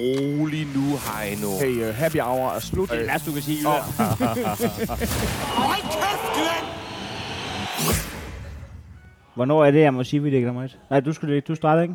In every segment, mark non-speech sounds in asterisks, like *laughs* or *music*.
rolig nu, Heino. Hey, uh, happy hour er slut. Det er værste, du kan sige. *laughs* Hold kæft, Glenn! Hvornår er det, jeg må sige, vi ligger nummer et? Nej, du, skulle, du starter ikke?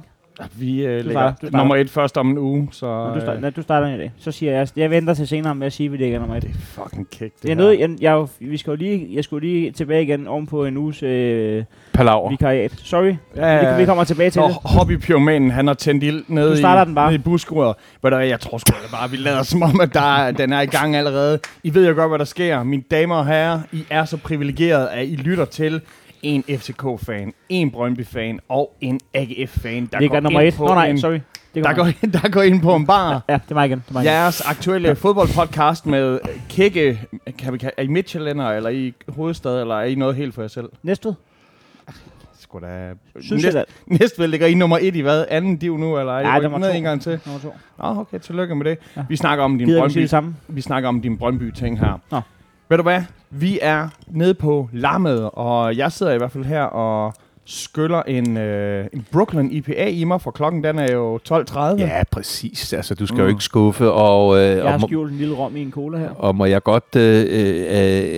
Vi uh, Du starter, du nummer et først om en uge, så... Du, starter, øh, du starter i dag. Så siger jeg, jeg venter til senere med at sige, at vi ligger nummer et. det er fucking kægt, det Jeg, nåede, jeg, jeg, vi skal jo lige, jeg skulle lige tilbage igen oven på en uges øh, Palaver. vikariat. Sorry, Ja, vi, vi kommer tilbage til Nå, det. hobbypyromanen, han har tændt ild nede, i, den bare. nede i buskuret. Ved du hvad, jeg tror sgu bare, vi lader som om, at der, er- den er i gang allerede. I ved jo godt, hvad der sker. Mine damer og herrer, I er så privilegerede, at I lytter til en FCK-fan, en Brøndby-fan og en AGF-fan, der Ligger går nummer ind et. på Nå nej, en, sorry. Det der, går, der går ind på en bar. *laughs* Ja, det er mig igen. Det er mig igen. Jeres aktuelle fodboldpodcast med Kække, kan vi, kalde- er I Midtjyllænder, eller er I hovedstad, eller er I noget helt for jer selv? Næstved. Sgu da... Sydsjælland. Næstved ligger I nummer et i hvad? Anden div nu, eller er I Ja, rykket nummer ned to. en gang til? Nummer to. Nå, okay, tillykke med det. Ja. Vi snakker om din Gider Brøndby. det samme? Vi snakker om din Brøndby-ting her. Nå. Ved du hvad? Vi er nede på Lammet, og jeg sidder i hvert fald her og skyller en, øh, en Brooklyn IPA i mig, for klokken den er jo 12.30. Ja, præcis. Altså, du skal Mm. jo ikke skuffe, og, øh, Jeg og, har må, skjult en lille rom i en cola her. og må jeg godt øh,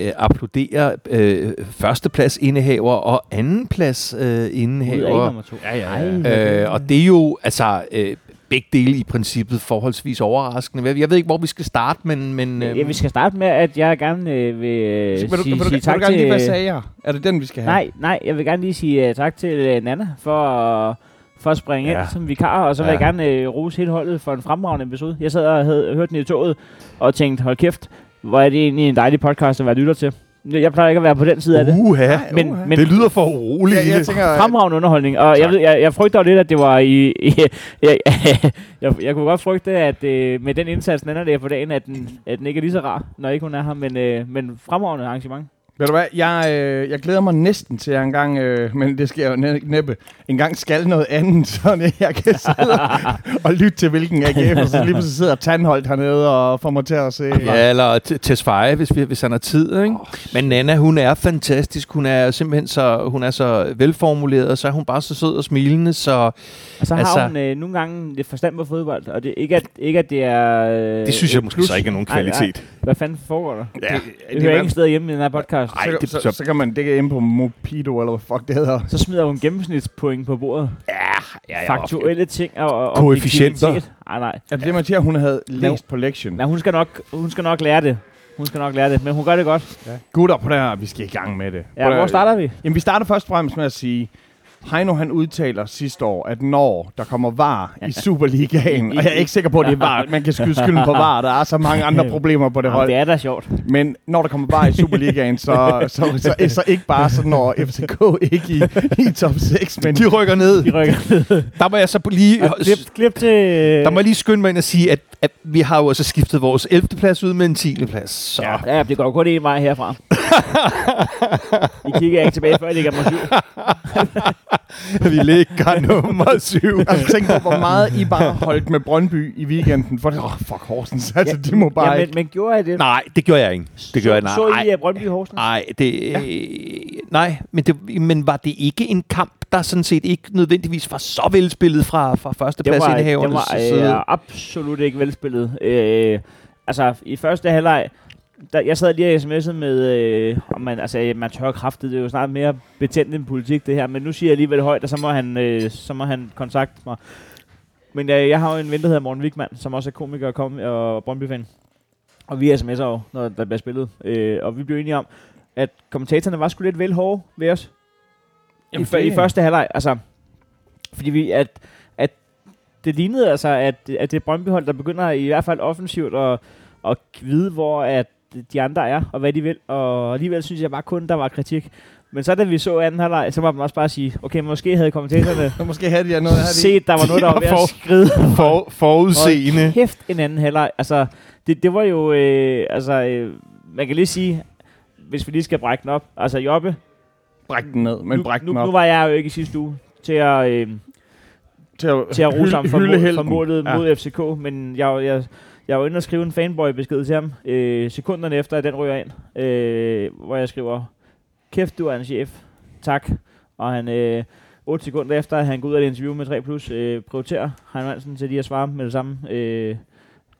øh, applaudere øh, førsteplads indehaver og andenplads øh, indehaver. Ja, ja, ja. Øh, og det er jo altså øh, begge dele i princippet forholdsvis overraskende. Jeg ved ikke, hvor vi skal starte, men... men øh, Ja, vi skal starte med, at jeg gerne øh, vil øh, Vil du, sige, vil, du, sige vil tak du gerne lige, hvad til... sagde jeg? Er det den, vi skal have? Nej, nej, jeg vil gerne lige sige uh, tak til uh, Nana for, uh, for at springe Ja. ind som vikar, og så vil Ja. jeg gerne uh, rose hele holdet for en fremragende episode. Jeg sad og havde hørt den i toget og tænkte, hold kæft, hvor er det egentlig en dejlig podcast at være lytter til. Jeg plejer ikke at være på den side af det. Uha, Men, uha. men det lyder for uroligt. Ja, jeg tænker, fremragende underholdning, og jeg, Tak. ved, jeg, jeg frygter jo lidt, at det var i... i *laughs* jeg, jeg, jeg kunne godt frygte, at øh, med den indsats, den ender det på dagen, at den, at den ikke er lige så rar, når ikke hun er her, men, øh, men fremragende arrangement. Ved du hvad, jeg, øh, jeg glæder mig næsten til, at jeg engang, øh, men det sker jo næ- næppe, engang skal noget andet, *laughs* så jeg kan sidde og, og lytte til, hvilken AGF, og så lige pludselig sidder Tandholt hernede og får mig til at se. Ja, eller Tesfaye, hvis, vi, hvis han har tid. Ikke? Men Nana, hun er fantastisk. Hun er simpelthen så, hun er så velformuleret, og så er hun bare så sød og smilende. Så Og så har Altså- hun øh, nogle gange lidt forstand på fodbold, og det ikke at, ikke at det er... Øh, det synes jeg et måske plus. så ikke er nogen Nej, nej. kvalitet. Hvad fanden foregår der? Ja, Det, det det hører er- ingen steder hjemme i den her podcast. Ej, så, det- så, så- så, kan man dække ind på Mopido, eller hvad fuck det hedder. Så smider hun gennemsnitspoint på bordet. Ja, ja, ja. Faktuelle ting og, og Koefficienter. Nej, nej. Er det det, man siger, hun havde læst på lektion? Men hun skal, nok, hun skal nok lære det. Hun skal nok lære det, men hun gør det godt. Gutter på det her, vi skal i gang med det. Ja, hvor starter vi? Jamen, vi starter først og fremmest med at sige, Heino han udtaler sidste år, at når der kommer VAR i Superligaen, *laughs* og jeg er ikke sikker på, at det er VAR, man kan skyde skylden på VAR, der er så mange andre *laughs* problemer på det Jamen, hold. det er da sjovt. Men når der kommer VAR i Superligaen, så, så, så, så, så ikke bare så når FCK ikke i, i top 6, men De rykker ned. De rykker ned. Der må jeg så lige... Og klip, klip til... Der må jeg lige skynde mig ind og sige, at, at vi har jo altså skiftet vores 11. plads ud med en 10. plads. Så ja. Ja, det går kun en vej herfra. *laughs* I kigger ikke tilbage, før I ligger på syv. *laughs* vi ligger nummer 7. altså, tænk på, hvor meget I bare holdt med Brøndby i weekenden. For det, oh, fuck Horsens, altså de må bare ja, men, ikke. men gjorde jeg det? Nej, det gjorde jeg ikke. Det gjorde jeg nej. Så, så. I uh, Brøndby Horsens? Nej, det, øh, nej men, det, men var det ikke en kamp, der sådan set ikke nødvendigvis var så velspillet fra, fra Det var, det var side? øh, absolut ikke velspillet. Øh, altså, i første halvleg, der, jeg sad lige og sms'ede med, øh, om man, altså, man tør kraftet, det er jo snart mere betændt end politik, det her, men nu siger jeg alligevel højt, og så må han, øh, så må han kontakte mig. Men øh, jeg har jo en ven, der hedder Morten Wigman, som også er komiker og, kom, og Brøndby-fan. Og vi sms'er jo, når der bliver spillet. Øh, og vi blev enige om, at kommentatorerne var sgu lidt vel hårde ved os. I, f- I første halvleg, altså, fordi vi, at, at det lignede altså, at, at det er Brøndby-hold, der begynder i hvert fald offensivt at, at vide, hvor at de andre er, og hvad de vil, og alligevel synes jeg bare kun, der var kritik. Men så da vi så anden halvleg, så må man også bare sige, okay, måske havde kommentatorerne Så *laughs* måske havde de noget her. set, der var noget, der var ved at For- skride. For, forudseende. Hold kæft en anden halvleg. Altså, det, det var jo, øh, altså, øh, man kan lige sige, hvis vi lige skal brække den op, altså Jobbe, Bræk den ned, men nu, bræk nu, den op. nu var jeg jo ikke i sidste uge til at, øh, til at, til at rose ham for, mål, for målet Ja. mod FCK, men jeg, jeg, jeg var inde og skrive en fanboy-besked til ham, øh, sekunderne efter, at den ryger ind, øh, hvor jeg skriver, kæft, du er en chef, tak. Og han, øh, 8 sekunder efter, at han går ud af det interview med 3+, plus, øh, prioriterer Heino Hansen til lige at svare med det samme. Øh,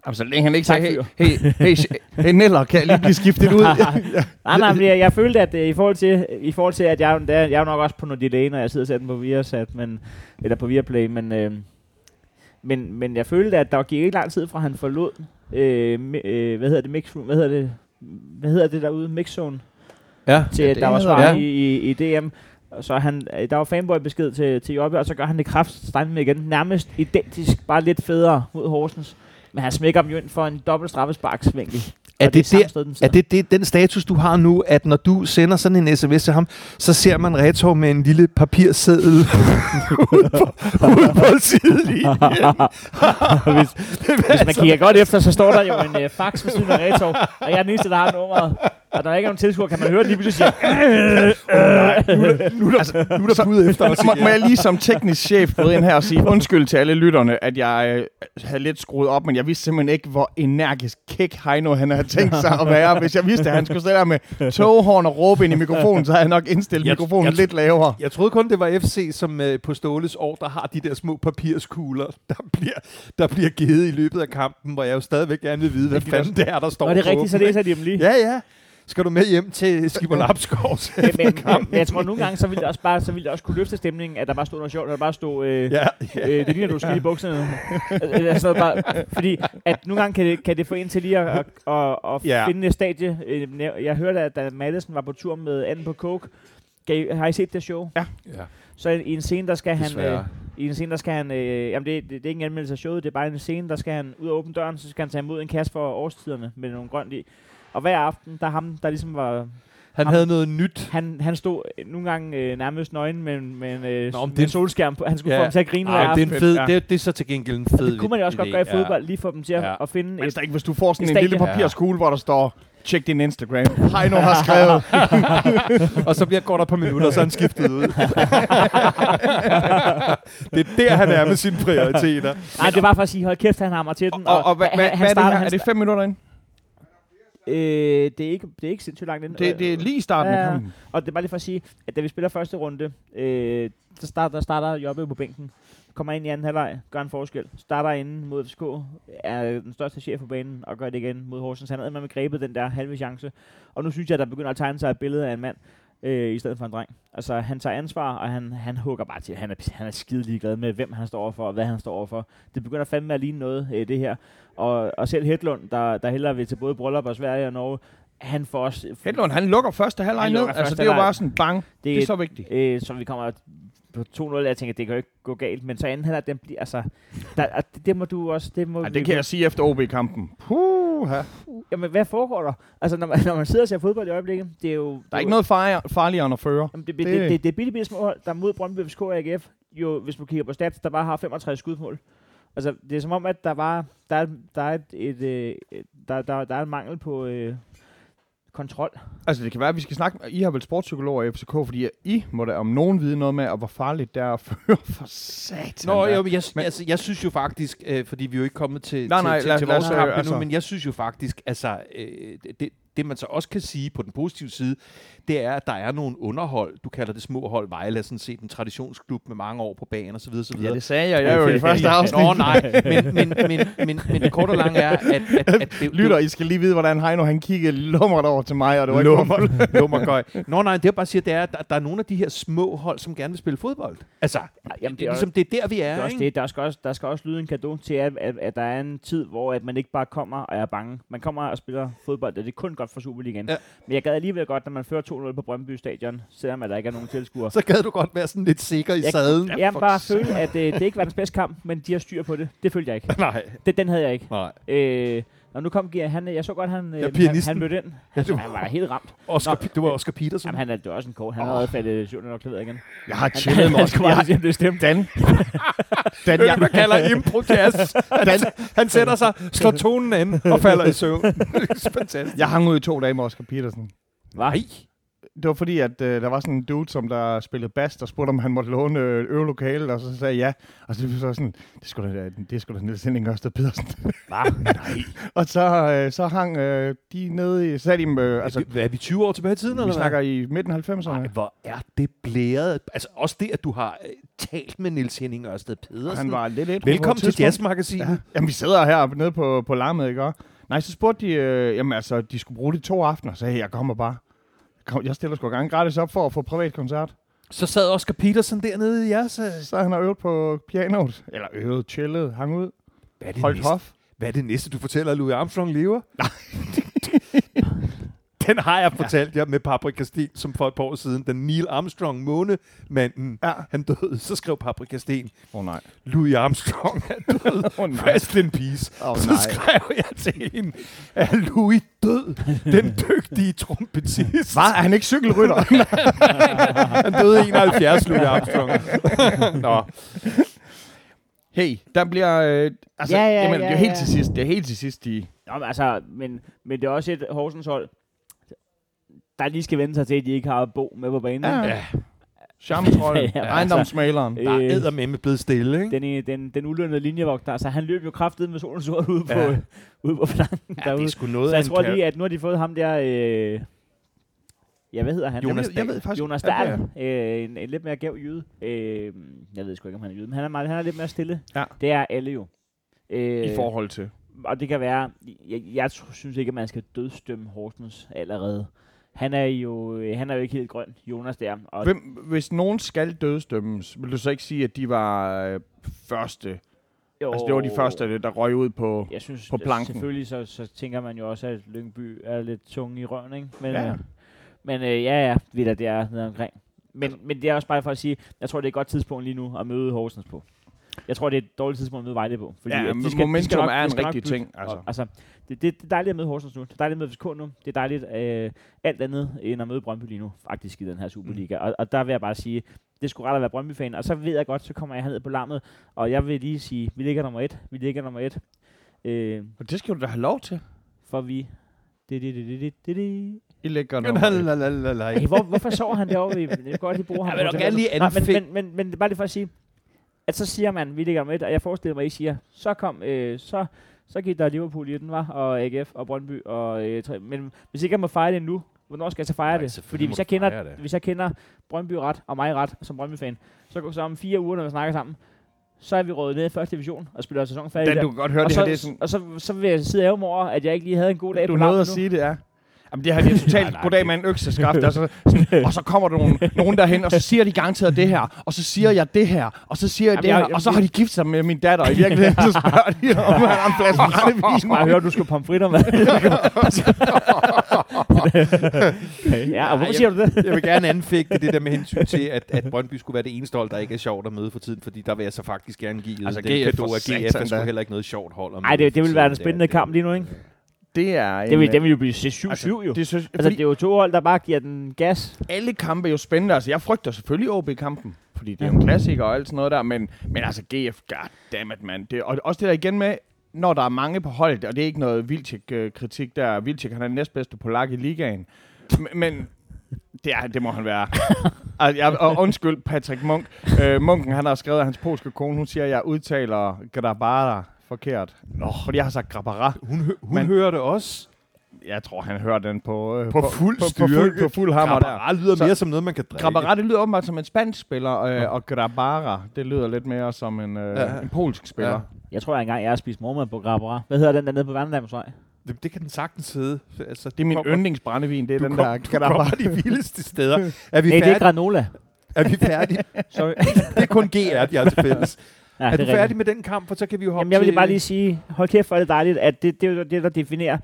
Altså, længe han ikke sagde, hey, hey, hey, *laughs* hey, Neller, kan jeg lige blive skiftet *laughs* ud? *laughs* nej, nej, men jeg, jeg følte, at øh, i forhold til, i forhold til at jeg, der, jeg er nok også på noget delay, når jeg sidder og ser den på Viasat, men, eller på Viaplay, men, øh, men, men jeg følte, at der gik ikke lang tid fra, han forlod, øh, øh, hvad hedder det, mix room, hvad hedder det, hvad hedder det derude, mixzone, Ja. til Ja, ja, det der var svar det. i, i, i DM. Og Så han, øh, der var fanboy-besked til, til Jobbe, og så gør han det kraft med igen. Nærmest identisk, bare lidt federe mod Horsens. Men han smækker dem jo ind for en dobbelt straffesparksvinkel. Er det, der, sted, den er det, det den status, du har nu, at når du sender sådan en sms til ham, så ser man Retor med en lille papirseddel *laughs* ude på, ude på sidelinjen? *laughs* hvis, hvis man kigger godt efter, så står der jo en øh, fax ved siden af Retor, og jeg er den eneste, der har nummeret. Og der ikke er nogen tilskuer, kan man høre det lige pludselig sige, nu, er der, nu er der bud efter os *laughs* må, må jeg lige som teknisk chef bryde ind her og sige undskyld til alle lytterne, at jeg øh, havde lidt skruet op, men jeg vidste simpelthen ikke, hvor energisk kæk Heino han havde *laughs* tænkt sig at være. Hvis jeg vidste, at han skulle stille der med toghorn og råbe ind i mikrofonen, så havde jeg nok indstillet Jeg- mikrofonen jeg- lidt lavere. Jeg troede kun, det var FC, som øh, på Ståles år, der har de der små papirskugler, *laughs* der bliver, der bliver givet i løbet af kampen, hvor jeg jo stadigvæk gerne vil vide, hvad Det er fanden det er, der står Nå, det er på rigtigt, så dem, læser de dem lige. Ja, ja. Skal du med hjem til Skibber Lapskovs *laughs* Men, men, men, jeg tror, at nogle gange, så ville det også bare så ville det også kunne løfte stemningen, at der bare stod noget sjovt, og der bare stod, øh, Ja, øh, det ligner, du er skidt i bukserne. Altså, bare, fordi at nogle gange kan det, kan det få en til lige at, at, at, at Ja. finde et stadie. Øh, Jeg hørte, at da Madison var på tur med anden på Coke, gav, har I set det show? Ja. ja. Så i en scene, der skal han... Øh, Desværre. I en scene, der skal han... Øh, jamen, det, det, det, er ikke en anmeldelse af showet, det er bare en scene, der skal han ud og åbne døren, så skal han tage imod en kasse for årstiderne med nogle grønt i. Og hver aften, der er ham, der ligesom var... Han Ham- havde noget nyt. Han, han stod nogle gange øh, nærmest nøgen med, med, øh, Nå, men med det- en solskærm på. Han skulle Ja. få ham til at grine hver Ej, det er aften. en fed, Ja. det, er, det er så til gengæld en fed Det kunne man jo også godt idé, gøre i ja. fodbold, lige få dem til at, Ja. at finde Men et, ikke, hvis du får sådan en lille papirskugle, hvor der står, tjek din Instagram. *laughs* Heino har skrevet. *laughs* og så bliver, der et par minutter, og så er han skiftet ud. *laughs* det er der, han er med sine prioriteter. Nej, det var for at sige, hold kæft, han hammer til den. Og, og hvad, han- hvad, han hvad er det starter- her? Er det fem minutter ind? Øh, det, er ikke, det er ikke sindssygt langt ind. Det, det er lige i starten af kampen. Og det er bare lige for at sige, at da vi spiller første runde, øh, så starter, der starter Jobbe på bænken. Kommer ind i anden halvleg, gør en forskel. Starter inden mod FCK, er den største chef på banen, og gør det igen mod Horsens. Han havde med grebet den der halve chance. Og nu synes jeg, at der begynder at tegne sig et billede af en mand, øh, i stedet for en dreng. Altså, han tager ansvar, og han, han hugger bare til. Han er, han er skide ligeglad med, hvem han står overfor, og hvad han står overfor. Det begynder fandme at ligne noget, øh, det her. Og, og selv Hedlund, der, der hellere vil til både bryllup og Sverige og Norge, han får også... Hedlund, han lukker første halvleg ned. Altså, det er jo bare sådan, bang. Det er så vigtigt. øh, så vi kommer på 2-0, jeg tænker, det kan jo ikke gå galt, men så anden halvleg, den bliver, altså, der, det, det, må du også, det må Ja, det kan jeg sige efter OB-kampen. Puh, der Jamen, hvad foregår der? Altså, når man, *laughs* når man sidder og ser fodbold i øjeblikket, det er jo... er ikke noget far- farligere end at føre. Jamen, det, det, Det- det, det, er bitte, bitte små hold, der mod Brøndby, FCK og AGF, jo, hvis du kigger på stats, der bare har 65 skudmål. Altså, det er som om, at der bare, der er, der er et, et, øh, et der, der, der er en mangel på øh, kontrol. Altså, det kan være, at vi skal snakke... I har vel sportspsykologer i FCK, fordi I må da om nogen vide noget med, og hvor farligt det er at *laughs* føre for satan. Nå, jo, jeg, Men- altså, jeg synes jo faktisk, øh, fordi vi er jo ikke kommet til, Nej, til, nej, til, lad- til lad vores os, kamp øh, endnu, altså- men jeg synes jo faktisk, altså, øh, det, det man så også kan sige på den positive side, det er, at der er nogle underhold, du kalder det små hold, Vejle er sådan set en traditionsklub med mange år på banen osv. osv. Ja, det sagde jeg, jeg jo i *laughs* første afsnit. Nå, nej, men, men, men, men, men det korte og lange er, at, at, at det, Lytter, I skal lige vide, hvordan Heino han kiggede lummert over til mig, og det var ikke Lummer, lummergøj. *laughs* Nå nej, det jeg bare siger, det er, at der, der er nogle af de her små hold, som gerne vil spille fodbold. Altså, Jamen, det er, ligesom, det er der, vi er. Det er også ikke? det. Der skal også, der skal også lyde en gave til, at, at, at der er en tid, hvor at man ikke bare kommer og er bange. Man kommer og spiller fodbold, og det er kun godt for Superligaen. Ja. Men jeg gad alligevel godt, når man fører 2-0 på Brøndby Stadion, selvom at der ikke er nogen tilskuere. Så gad du godt være sådan lidt sikker i Jeg- sadlen. Jeg bare føle, at øh, det ikke var den bedste kamp, men de har styr på det. Det følte jeg ikke. *laughs* Nej, Det, den havde jeg ikke. nej. Øh, og nu kom Gear, han, jeg så godt, han, øh, Ja, han, pianisten. han mødte ind. Ja, det Han var helt ramt. Oscar, Nå. Det var Oscar Petersen. Jamen, han er, det var også en kort. Han oh. havde faldet syvende nok klaveret igen. Jeg har Han, chillet mig han også. skulle bare Jeg, at det stemte. Dan. Dan, jeg, man kalder impro-jazz. *laughs* Han, han sætter sig, slår tonen an og falder i søvn. *laughs* det er fantastisk. jeg hang ud i to dage med Oscar Petersen. Hva? Nej. Det var fordi, at øh, der var sådan en dude, som der spillede bass, der spurgte, om han måtte låne øh, øvelokalet, og så sagde jeg ja. Og så var så sådan, det skulle da, det skulle da Niels Henning Ørsted Pedersen. *laughs* Nej. og så, øh, så hang øh, de nede i, så sagde de, øh, altså, Altså, er vi 20 år tilbage i tiden, vi eller snakker i midten af 90'erne. Nej, hvor er det blæret. Altså også det, at du har øh, talt med Niels Henning Ørsted Pedersen. Han var lidt et Velkommen til Jazzmagasinet. Ja. Jamen, vi sidder her nede på, på larmet, ikke? også? Nej, så spurgte de, øh, jamen altså, de skulle bruge de to aftener. Så sagde jeg, jeg kommer bare. Kom, jeg stiller sgu gang gratis op for at få privat koncert. Så sad Oscar Petersen dernede i jeres... øh, Så han har øvet på pianoet. Eller øvet, chillet, hang ud, Hvad er det holdt næste? hof. Hvad er det næste, du fortæller, at Louis Armstrong lever? Nej. Den har jeg fortalt jer med Paprika Sten, som for et par år siden, da Neil Armstrong, månemanden, Ja. han døde, så skrev Paprika Sten, oh, nej. Louis Armstrong er død. *laughs* Oh, nej. Rest in peace. Åh, så nej. skrev jeg til hende, er Louis død? Den dygtige trompetist. Var han ikke cykelrytter? *laughs* Han døde i 71, Louis Armstrong. Nå. hey, der bliver... Øh, altså, Ja, ja, jamen, ja, det er helt ja. til sidst. Det er helt til sidst, de... Nå, men, altså, men, men det er også et Horsens hold, der lige skal vende sig til, at de ikke har Bo med på banen. Ja. Ja, Charmetrollen, Ja, *laughs* ja, altså, ejendomsmaleren. der er Øh, eddermame blevet stille, ikke? den, ene- den, den ulønnede linjevogter, altså han løb jo kraftigt med solen sort ude på, Ja. ja. *laughs* ude på flanken Ja, det derude. er sgu noget Så jeg tror lige, at nu har de fået ham der... Øh, ja, hvad hedder han? Jonas jeg, ved, jeg ved faktisk... Jonas Ja, Dahl, øh, en, en lidt mere gæv jyde. Øh, jeg ved sgu ikke, om han er jyde, men han er, meget, han er lidt mere stille. Ja. Det er alle jo. Øh, I forhold til... og det kan være, jeg, jeg synes ikke, at man skal dødstømme Horsens allerede. Han er jo, øh, han er jo ikke helt grøn, Jonas der. Og Hvem, hvis nogen skal dødsdømmes, vil du så ikke sige, at de var øh, første? jo, Altså, det var de første, der røg ud på... Jeg synes, på planken. selvfølgelig så, så tænker man jo også, at Lyngby er lidt tung i røven, ikke? Men, Ja. øh, men øh, ja, ja, ved da, det er nede omkring. Men, men det er også bare for at sige, jeg tror, det er et godt tidspunkt lige nu at møde Horsens på. Jeg tror, det er et dårligt tidspunkt at møde Vejle på. Ja, at men momentum er det en skal rigtig blive- ting, altså. Og, altså det, det, det, er dejligt at møde Horsens nu. Det er dejligt at møde FCK nu. Det er dejligt øh, alt andet end at møde Brøndby lige nu, faktisk i den her Superliga. Mm. Og, og der vil jeg bare sige, det skulle ret at være Brøndby-fan. Og så ved jeg godt, så kommer jeg herned på lammet, og jeg vil lige sige, vi ligger nummer et. Vi ligger nummer et. Øh, Og det skal du da have lov til. for vi... Det, det, det, det, det, det, det. I lægger la. Hey, hvor, hvorfor sover han derovre? Jeg vil godt lige bruge ham. Jeg vil nok gerne lige Nej, men, anfæ- men, men, men, men, bare lige for at sige, at så siger man, vi ligger nummer et, og jeg forestiller mig, at I siger, så kom, øh, så, så gik der Liverpool i den, var, og AGF og Brøndby, og, øh, tre- men hvis ikke jeg må fejre det nu, hvornår skal jeg så fejre Nej, det? Fordi hvis du jeg, kender, det. hvis jeg kender Brøndby ret, og mig ret, som Brøndby-fan, så, går- så om fire uger, når vi snakker sammen, så er vi rådet ned i første division, og spiller sæsonen færdig. Den, der. du kan godt høre, og, det så, her, det er sådan... og så, så vil jeg sidde mig over, at jeg ikke lige havde en god dag Du på nåede lampen at nu. sige det, er. Jamen, det her det *laughs* er totalt Nej, nej, goddag med en økseskaft. Altså, sådan, *laughs* og så kommer der nogen, nogen derhen, og så siger de garanteret det her, og så siger jeg det her, og så siger jeg det her, og så har de gift sig med min datter, og i virkeligheden så spørger de, om han har en plads med brændevin. Jeg hører, du skulle pomfritter med. *laughs* ja, og hvorfor siger du det? Jeg vil gerne anfægte det der med hensyn til, at, at Brøndby skulle være det eneste hold, der ikke er sjovt at møde for tiden, fordi der vil jeg så faktisk gerne give Altså, den GF at GF er sgu heller ikke noget sjovt hold. Nej, det, det vil være en spændende kamp lige nu, ikke? Det er en, Det vil, det vil jo blive 7-7 altså, jo. det synes, Altså, det er jo to hold, der bare giver den gas. alle kampe er jo spændende. Altså, jeg frygter selvfølgelig OB-kampen, fordi det er jo en klassiker og alt sådan noget der, men, men altså GF, goddammit, mand. Det, og også det der igen med, når der er mange på holdet, og det er ikke noget Vilcek-kritik der. Vilcek, han er den næstbedste polak i ligaen. Men, men det, er, det må han være. *laughs* altså, jeg, og undskyld, Patrick Munk. Øh, Munken, han har skrevet, at hans polske kone, hun siger, at jeg udtaler Grabara forkert. Nå. Fordi jeg har sagt Grabara. Hun, hø- hun Men- hører det også. Jeg tror, han hører den på, øh, På fuld på, på, styrke. fuld, på fuld hammer der. Grabara lyder Så- mere som noget, man kan drikke. Grabara, det lyder åbenbart som en spansk spiller, øh, og Grabara, det lyder lidt mere som en, øh, Ja. en polsk spiller. Ja. Jeg tror jeg engang, jeg har spist mormad på Grabara. Hvad hedder den der nede på Vanderdamsvej? Det, det kan den sagtens hedde. Altså, Det er min yndlingsbrændevin, det er Du, den kom, der du Grabara. kommer de vildeste steder. Er vi Nej, det er granola. Er vi færdige? *laughs* Sorry. Det er kun GR, de har til fælles. Ja, er du rigtigt. færdig med den kamp, for så kan vi jo hoppe Jamen, jeg vil til... bare lige sige, hold kæft, hvor er det dejligt, at det, det er det, der definerer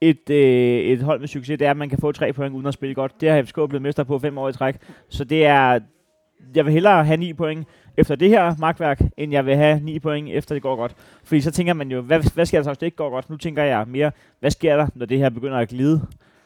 et, øh, et hold med succes, det er, at man kan få tre point uden at spille godt. Det har FCK blevet mester på fem år i træk. Så det er, jeg vil hellere have ni point efter det her magtværk, end jeg vil have ni point efter det går godt. Fordi så tænker man jo, hvad, hvad sker der så, hvis det ikke går godt? Nu tænker jeg mere, hvad sker der, når det her begynder at glide?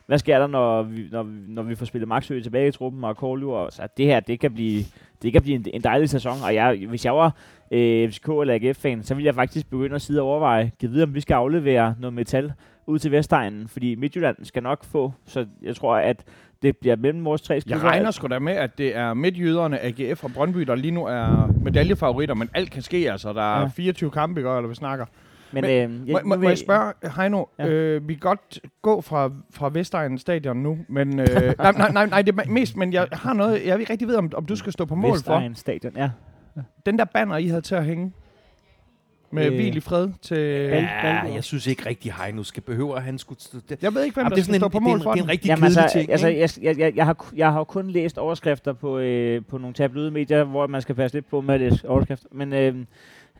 Hvad sker der, når vi, når, vi- når vi får spillet Maxø tilbage i truppen og Korlu? Og så det her, det kan blive, det kan blive en, en dejlig sæson. Og jeg, hvis jeg var øh, FCK eller AGF-fan, så ville jeg faktisk begynde at sidde og overveje, kan vide, om vi skal aflevere noget metal ud til Vestegnen, fordi Midtjylland skal nok få, så jeg tror, at det bliver mellem vores tre Jeg klubber. regner sgu da med, at det er midtjyderne, AGF og Brøndby, der lige nu er medaljefavoritter, men alt kan ske, altså. Der er Ja. 24 kampe, ikke, eller vi snakker. Men, Men- øh, Må, må, må vil- jeg spørge, Heino, Ja. øh, vi kan godt gå fra, fra Vestegnen stadion nu, men... Øh, *laughs* nej, nej, nej, nej, det er mest, men jeg har noget, jeg ikke rigtig ved, om, om du skal stå på mål for. Vestegn Stadion, ja. Den der banner, I havde til at hænge med Øh, øh, hvil i fred til... Ja, jeg synes ikke rigtig, Heino skal behøve, at han skulle... Det, Jeg ved ikke, hvem Jamen, der det er skal en, stå på det, mål en, for det er den. en rigtig Jamen, kedelig altså, ting. altså jeg, jeg, jeg, jeg, har, jeg har jo kun læst overskrifter på, øh, på nogle tabloide medier, hvor man skal passe lidt på med at læse overskrifter. Men, øh,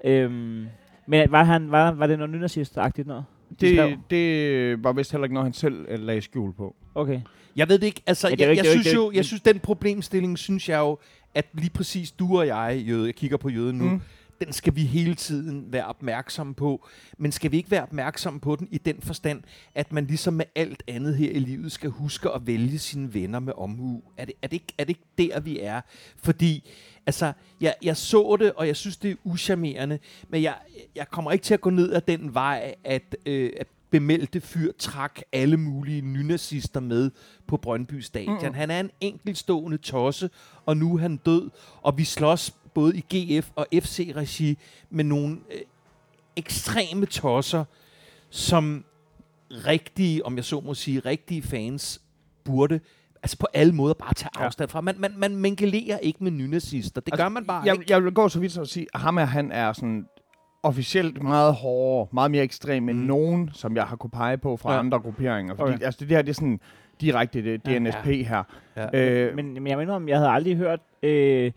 øh, men var, han, var, var det noget nynazist-agtigt noget? de skrev? Det, det var vist heller ikke noget, han selv øh, lagde skjul på. Okay. Jeg ved det ikke. Altså, Ja, det jeg, ikke- jeg, synes ikke- jo, jeg synes, den problemstilling, synes jeg jo, at lige præcis du og jeg, Jøde, jeg kigger på Jøde nu. Mm. den skal vi hele tiden være opmærksomme på. Men skal vi ikke være opmærksomme på den i den forstand, at man ligesom med alt andet her i livet skal huske at vælge sine venner med omhu? Er det, er det, ikke, er det ikke der, vi er? Fordi, altså, jeg, jeg så det, og jeg synes, det er uschammerende, men jeg, jeg kommer ikke til at gå ned ad den vej, at, øh, at bemeldte fyr trak alle mulige nynazister med på Brøndby Stadion. Mm. Han er en enkeltstående tosse, og nu er han død, og vi slås både i GF og FC-regi med nogle øh, ekstreme tosser, som rigtige, om jeg så må sige, rigtige fans burde altså på alle måder bare tage Ja. afstand fra. Man, man, man mingelerer ikke med nynazister. Det altså, gør man bare jeg, ikke. Jeg vil gå så vidt som at sige, at ham her, han er sådan officielt meget hårdere, meget mere ekstrem end Mm. nogen, som jeg har kunne pege på fra Ja. ja. andre grupperinger. Fordi Okay. altså, det her, det er sådan direkte det, Ja. DNSP her. Ja. Øh, Men, men jeg mener om, jeg havde aldrig hørt... Øh,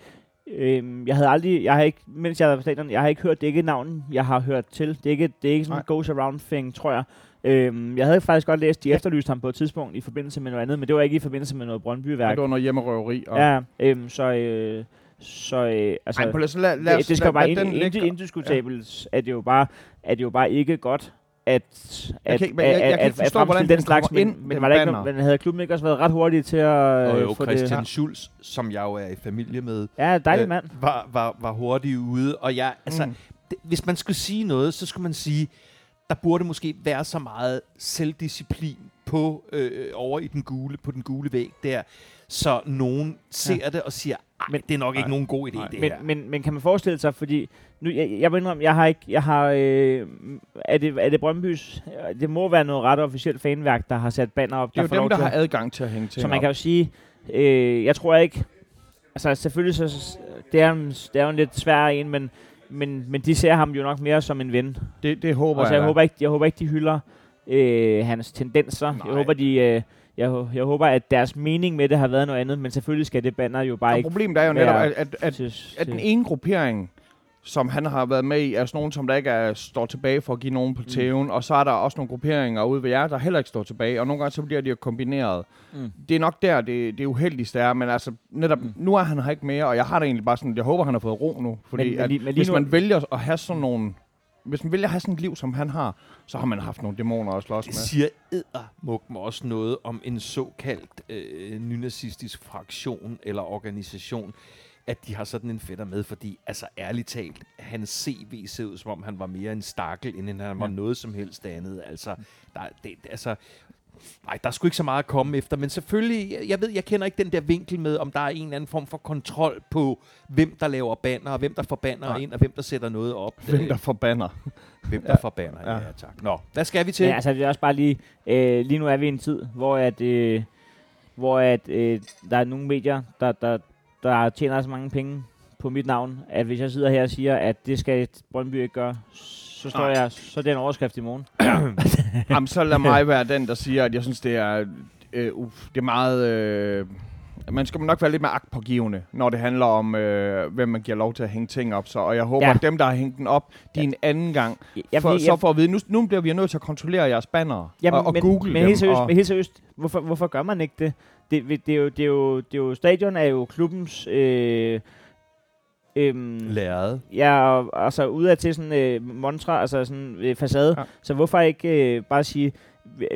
øh, jeg havde aldrig, jeg har ikke, mens jeg var på stadion, jeg har ikke hørt, det er ikke navn, jeg har hørt til. Det er ikke, det er ikke sådan en goes around thing, tror jeg. Øhm, jeg havde faktisk godt læst, de efterlyste ham på et tidspunkt i forbindelse med noget andet, men det var ikke i forbindelse med noget Brøndby-værk. det var noget hjemmerøveri. Og, Ja, øhm, så, øh, så øh, altså, Ej, lad, lad, lad, det, det skal lad, jo bare ind, ind, indiskutabelt, at det jo bare, at det jo bare ikke godt, at, at, men jeg- jeg at, at, forstå, at hvordan fremstille den den slags, men, ind, men, den var der ikke, men havde klubben ikke også været ret hurtig til at Og øh, jo, få Christian det? Schulz, som jeg jo er i familie med, Ja, dejlig øh, mand. var, var, var hurtigt ude. Og jeg, altså, Mm. det, hvis man skulle sige noget, så skulle man sige, der burde måske være så meget selvdisciplin på øh, over i den gule, på den gule væg der, så nogen ser ja. det og siger, Men- det er nok ikke Nej. nogen god idé, Nej. det Men, her. men, men kan man forestille sig, fordi nu, jeg, jeg må indrømme, jeg har ikke, jeg har, øh, er, det, er det Brøndbys, det må være noget ret officielt fanværk, der har sat banner op, Det er jo dem, der til har adgang til at hænge til. Så man kan jo sige, øh, jeg tror ikke, altså selvfølgelig så, det er, det er jo en lidt svær en, men, men, men de ser ham jo nok mere som en ven. det, det håber Altså, jeg. jeg, håber ikke, jeg håber ikke, de hylder øh, hans tendenser. Nej. Jeg håber, de, øh, jeg, jeg håber, at deres mening med det har været noget andet, men selvfølgelig skal det banner jo bare Og ikke problemet er jo netop, at, at, at, til, at den ene gruppering, som han har været med i, er sådan nogen, som der ikke er, står tilbage for at give nogen på tæven, og så er der også nogle grupperinger ude ved jer, der heller ikke står tilbage, og nogle gange så bliver de jo kombineret. Mm. Det er nok der, det, det uheldigste er, men altså netop, Mm. nu er han her ikke mere, og jeg har det egentlig bare sådan, jeg håber, han har fået ro nu, fordi Men- men at, lige- men lige hvis nu- man vælger at have sådan nogle, hvis man at have sådan et liv, som han har, så har man haft nogle dæmoner at slås Det med. siger eddermuk mig også noget om en såkaldt øh, nynazistisk fraktion eller organisation, at de har sådan en fætter med, fordi altså ærligt talt, hans CV ser ud som om han var mere en stakkel, end han var Ja. noget som helst andet. Altså, der, det, altså, Nej, der er sgu ikke så meget at komme efter, men selvfølgelig, jeg- jeg ved, jeg kender ikke den der vinkel med, om der er en eller anden form for kontrol på, hvem der laver banner, og hvem der får banner Nej. ind, og hvem der sætter noget op. Hvem der forbander. hvem der Ja. ja. Ja. ja tak. Nå, hvad skal vi til? Ja, altså det er også bare lige, øh, lige nu er vi i en tid, hvor at, øh, hvor at øh, der er nogle medier, der, der, der tjener så mange penge på mit navn, at hvis jeg sidder her og siger, at det skal Brøndby ikke gøre, så står Nej. jeg, så er det en overskrift i morgen. *coughs* Jamen, så lad mig være den, der siger, at jeg synes, det er, øh, uf, det er meget... Øh, man skal nok være lidt mere agtpågivende, når det handler om, øh, hvem man giver lov til at hænge ting op. Så, og jeg håber, Ja. at dem, der har hængt den op, de ja. en anden gang, Jeg, for, jeg, så får at vide, nu, nu bliver vi nødt til at kontrollere jeres bannere Jamen, og, og men, google men dem. Helt seriøst, og, Men helt seriøst, hvorfor, hvorfor gør man ikke det? Det, det, det, er jo, det, er jo, det er jo, stadion er jo klubbens... Øh, øhm, Lærred. Ja, og, altså udad til sådan øh, montra, altså sådan øh, facade. Ja. Så hvorfor ikke øh, bare sige,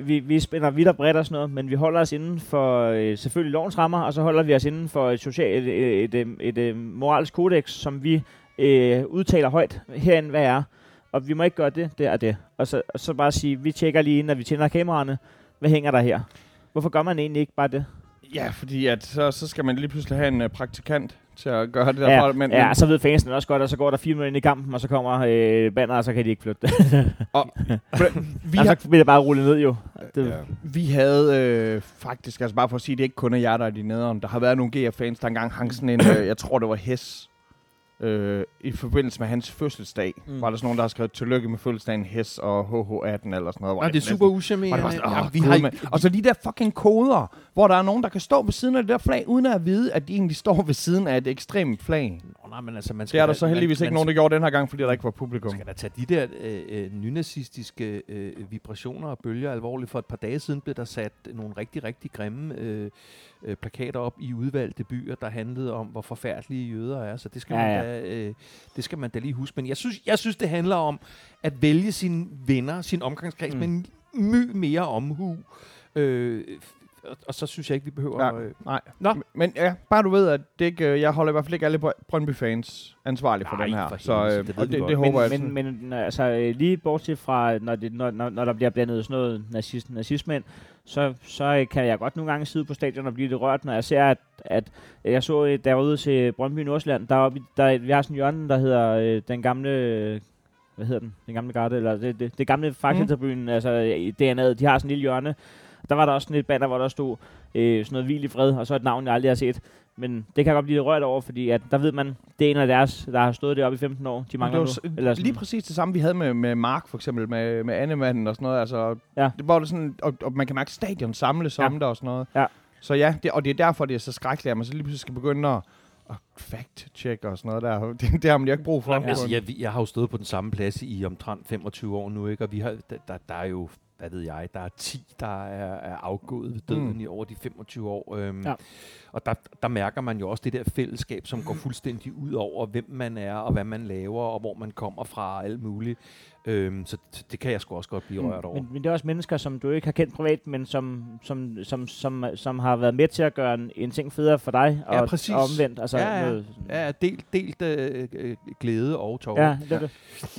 vi, vi, spænder vidt og bredt og sådan noget, men vi holder os inden for øh, selvfølgelig lovens rammer, og så holder vi os inden for et, social, et, et, et, et, et moralsk kodex, som vi øh, udtaler højt herinde, hvad er. Og vi må ikke gøre det, det og det. Og så, og så bare sige, vi tjekker lige, når vi tænder kameraerne, hvad hænger der her? Hvorfor gør man egentlig ikke bare det? Ja, fordi at så, så skal man lige pludselig have en uh, praktikant til at gøre det der. Ja, men, ja, så ved fansen også godt, og så går der fire minutter ind i kampen, og så kommer øh, banner, og så kan de ikke flytte. og, *laughs* vi har, så bliver det bare rullet ned jo. Det, Ja. vi havde øh, faktisk, altså bare for at sige, det er ikke kun er jer, der er de nederen. Der har været nogle GF-fans, der engang hang sådan en, *coughs* øh, jeg tror det var Hess, øh, i forbindelse med hans fødselsdag. Mm. Var der sådan nogen, der har skrevet tillykke med fødselsdagen Hess og HH18 eller sådan noget. Nej, det er super sådan, Ja, vi har. Og så de der fucking koder, hvor der er nogen, der kan stå ved siden af det der flag, uden at vide, at de egentlig står ved siden af et ekstremt flag. Nå, nej, men altså, man Det skal er der da- så heldigvis man, ikke nogen, der gjorde den her gang, fordi der ikke var publikum. Man skal da tage de der øh, øh, nynazistiske øh, vibrationer og bølger alvorligt. For et par dage siden blev der sat nogle rigtig, rigtig grimme øh, øh, plakater op i udvalgte byer, der handlede om, hvor forfærdelige jøder er. Så det skal, Ja, man, ja. Da, øh, det skal man da lige huske. Men jeg synes, jeg synes, det handler om at vælge sine venner, sin omgangskreds, Mm. mm. med en my mere omhu. Øh, og, og så synes jeg ikke, vi behøver... Ja. Øh, Nej. Nå. M- Men ja, bare du ved, at det ikke, øh, jeg holder i hvert fald ikke alle Brø- Brøndby-fans ansvarlige for Nej, den her. for så øh, det det, det, det håber jeg. men, men, men altså, øh, lige bortset fra, når, det, når, når, når der bliver blandet sådan noget nazist, nazisme ind, så, så øh, kan jeg godt nogle gange sidde på stadion og blive lidt rørt, når jeg ser, at, at jeg så, øh, da jeg var ude til Brøndby Nordsjælland, der, er oppe der vi har sådan en hjørne, der hedder øh, den gamle, øh, hvad hedder den, den gamle garde, eller det, det, det gamle Faxe-tribunen, mm. altså i DNA'et, de har sådan en lille hjørne. Der var der også sådan et banner, hvor der stod øh, sådan noget hvil i fred, og så et navn, jeg aldrig har set. Men det kan jeg godt blive lidt rørt over, fordi at, der ved man, det er en af deres, der har stået deroppe i 15 år. De det mangler var nu. Eller sådan. lige præcis det samme, vi havde med, med Mark, for eksempel, med, med Annemanden og sådan noget. Altså, Ja. det var det sådan, og, og, man kan mærke stadion samles Ja. om det og sådan noget. Ja. Så ja, det, og det er derfor, det er så skrækkeligt, at man så lige pludselig skal begynde at, at fact-check og sådan noget der. *laughs* Det, det har man jo ikke brug for. Jamen, altså, jeg, jeg har jo stået på den samme plads i omtrent 25 år nu, ikke? og vi har, der, der, der er jo, hvad ved jeg, der er 10, der er, er afgået ved døden Mm. mm. i over de 25 år. Øhm, Ja. Og der, der mærker man jo også det der fællesskab, som går fuldstændig ud over, hvem man er, og hvad man laver, og hvor man kommer fra, og alt muligt. Øhm, så det, kan jeg sgu også godt blive rørt over. Men, men det er også mennesker, som du ikke har kendt privat, men som, som, som, som, som har været med til at gøre en, en ting federe for dig, Ja, og, præcis. og omvendt. Altså, Ja, ja. Noget, Ja, delt, delt øh, øh, glæde og tårer. ja, det er det.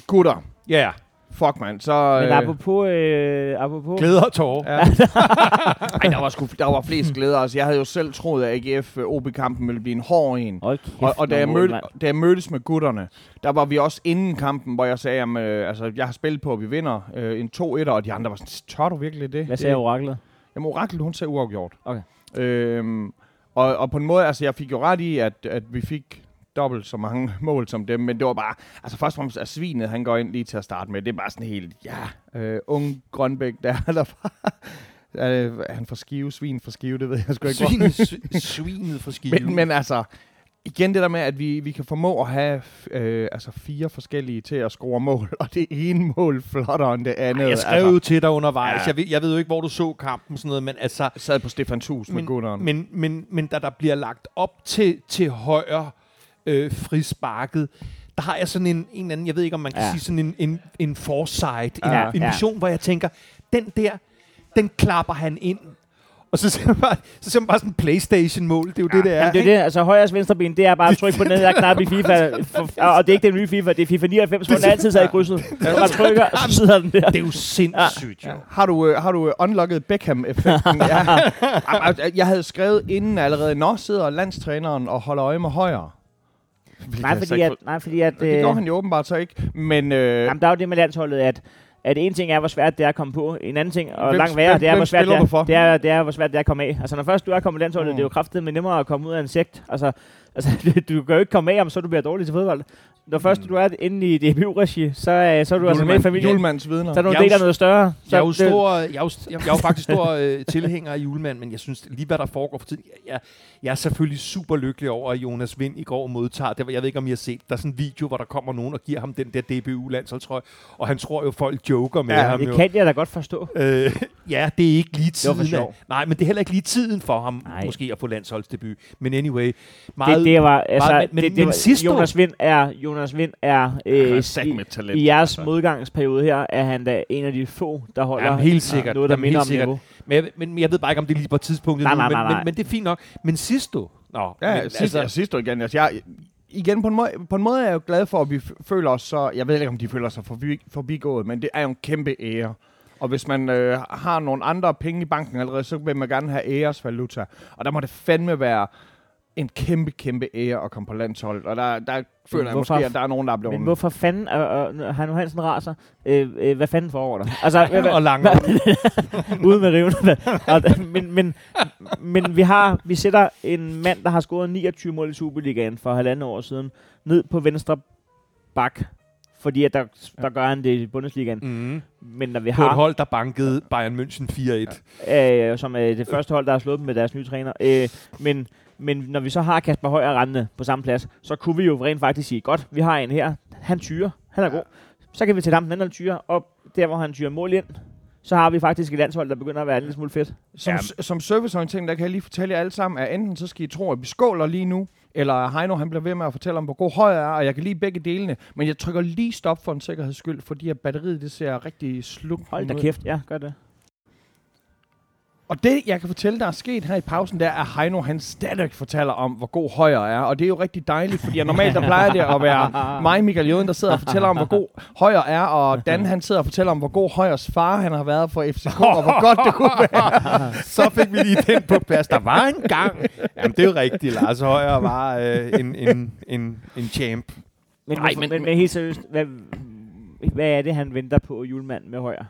Gutter, ja. Fuck man, så... Men øh, apropos, øh, apropos Glæde og tårer. Ja. *laughs* Ej, der var, sgu, der var flest glæder. Altså, jeg havde jo selv troet, at AGF øh, OB-kampen ville blive en hård en. Hold kæft, Og, og da, jeg mål, da jeg mødtes med gutterne, der var vi også inden kampen, hvor jeg sagde, at øh, altså, jeg har spillet på, at vi vinder øh, en 2-1, og de andre var sådan, tør du virkelig det? Hvad det, sagde oraklet? Jamen, Orakel, hun sagde uafgjort. Okay. Øhm, og, og på en måde, altså, jeg fik jo ret i, at, at vi fik dobbelt så mange *laughs* mål som dem, men det var bare, altså først og fremmest, at svinet, han går ind lige til at starte med, det er bare sådan helt, ja, øh, ung Grønbæk der, der bare, *laughs* øh, han får skive, svin for skive, det ved jeg sgu ikke. hvor- *laughs* Svinet, sv- svinet for skive. men, men altså, igen det der med, at vi, vi kan formå at have øh, altså fire forskellige til at score mål, og det ene mål flottere end det andet. Ej, jeg skrev altså, jo til dig undervejs. Ja. Jeg, ved, jeg ved jo ikke, hvor du så kampen sådan noget, men altså... jeg sad på Stefan Thus med gutteren. men, men, men da der bliver lagt op til, til højre øh, frisparket, der har jeg sådan en, en anden, jeg ved ikke, om man kan Ja. ja. sige sådan en, en, en foresight, en, Ja, en ja. vision, hvor jeg tænker, den der, den klapper han ind. Og så ser man bare, så ser man bare sådan en Playstation-mål. Det er jo ja, det, det er. Jamen, det er det. Altså, højres venstre ben, det er bare at trykke på den her knap i FIFA. For, og det er ikke den nye FIFA, det er FIFA 99, hvor den altid sad i krydset. *laughs* Når man trykker, så sidder den der. Det er jo sindssygt, jo. Har du, øh, har du øh, unlocket Beckham-effekten? *laughs* ja. Jeg havde skrevet inden allerede, når sidder landstræneren og holder øje med højre. Hvilket Nej, fordi at, nej, fordi at, Det gjorde øh, han jo åbenbart så ikke. Men øh, jamen, der er jo det med landsholdet, at at en ting er, hvor svært det er at komme på. En anden ting, og Hvem- langt værre, hvem- det er, hvor svært det er, det, er, det er, hvor svært det er at komme af. Altså, når først du er kommet i landsholdet, Mm. det er jo kraftigt med nemmere at komme ud af en sekt. Altså, altså *laughs* du kan jo ikke komme af, om så du bliver dårlig til fodbold. Når først Mm. du er inde i DBU-regi, så, øh, så er du altså med i familien. Julemands vidner. Så er du en Jeg del jo af noget større. Så Jeg er jo det- stor, jeg er jo, jeg, jeg er jo faktisk stor øh, tilhænger af julemand, men jeg synes lige, hvad der foregår for tiden, jeg, jeg er selvfølgelig super lykkelig over, at Jonas Vind i går modtager, det var, jeg ved ikke, om I har set, der er sådan en video, hvor der kommer nogen og giver ham den der DBU-landsholdtrøje, og han tror jo, folk joker med Ja, ham. Det jo. kan jeg da godt forstå. Øh, ja, det er ikke lige var for tiden. sjov. Nej, men det er heller ikke lige tiden for ham. Nej. måske at få landsholdsdebut. Men anyway, meget, Det, var, altså, meget- men- det, det men var, sidste Jonas Vind er, Jonas Vind er, øh, er med talent. i jeres altså. modgangsperiode her, er han da en af de få, der holder Jamen, helt sikkert. noget, der Jamen, minder helt om sikkert. niveau. men, jeg, men jeg ved bare ikke, om det er lige på tidspunktet Nej, nu, nej, men, nej, nej. Men, men det er fint nok. Men sidst du... Nå, Ja, men, sidst, altså, sidst igen. Altså, jeg, igen, på en, måde, på en måde er jeg jo glad for, at vi føler os så... Jeg ved ikke, om de føler sig forbi, forbigået, men det er jo en kæmpe ære Og hvis man øh, har nogle andre penge i banken allerede, så vil man gerne have æres valuta. Og der må det fandme være en kæmpe, kæmpe ære at komme på landsholdet. Og der, der føler jeg hvorfor- måske, at der er nogen, der er blevet... Men hvorfor fanden, øh, øh, Heino Hansen raser, øh, øh, hvad fanden foregår der? Altså, hvad, Og lang *laughs* ude med rivene. Og, men, men, men vi har, vi sætter en mand, der har scoret 29 mål i Superligaen for halvandet år siden, ned på venstre bak, fordi at der, der gør han det i Bundesligaen. Mm. Men når vi På et har, hold, der bankede Bayern München 4-1. øh, som er det første hold, der har slået dem med deres nye træner, øh, men, men når vi så har Kasper Højer rendende på samme plads, så kunne vi jo rent faktisk sige, godt, vi har en her, han tyrer, han er god. Så kan vi tage ham den anden tyre, og der hvor han tyrer mål ind, så har vi faktisk et landshold, der begynder at være en lille smule fedt. Som, Ja. ja. som serviceorientering, der kan jeg lige fortælle jer alle sammen, at enten så skal I tro, at vi skåler lige nu, eller Heino han bliver ved med at fortælle om, hvor god høj er, og jeg kan lide begge delene. Men jeg trykker lige stop for en sikkerheds skyld, fordi at batteriet det ser rigtig sluk Hold da ud. kæft, ja, gør det. Og det, jeg kan fortælle, der er sket her i pausen, det er, at Heino han stadig fortæller om, hvor god højre er. Og det er jo rigtig dejligt, fordi normalt der plejer det at være mig, Michael Joden, der sidder og fortæller om, hvor god højre er. Og Dan han sidder og fortæller om, hvor god højres far han har været for FCK, og hvor godt det kunne være. *laughs* Så fik vi lige den på plads. Der var en gang. Jamen, det er jo rigtigt. Lars Højer var øh, en, en, en, en champ. Men, Nej, men, men- men, men helt seriøst, hvad, hvad er det, han venter på julemand med Højer?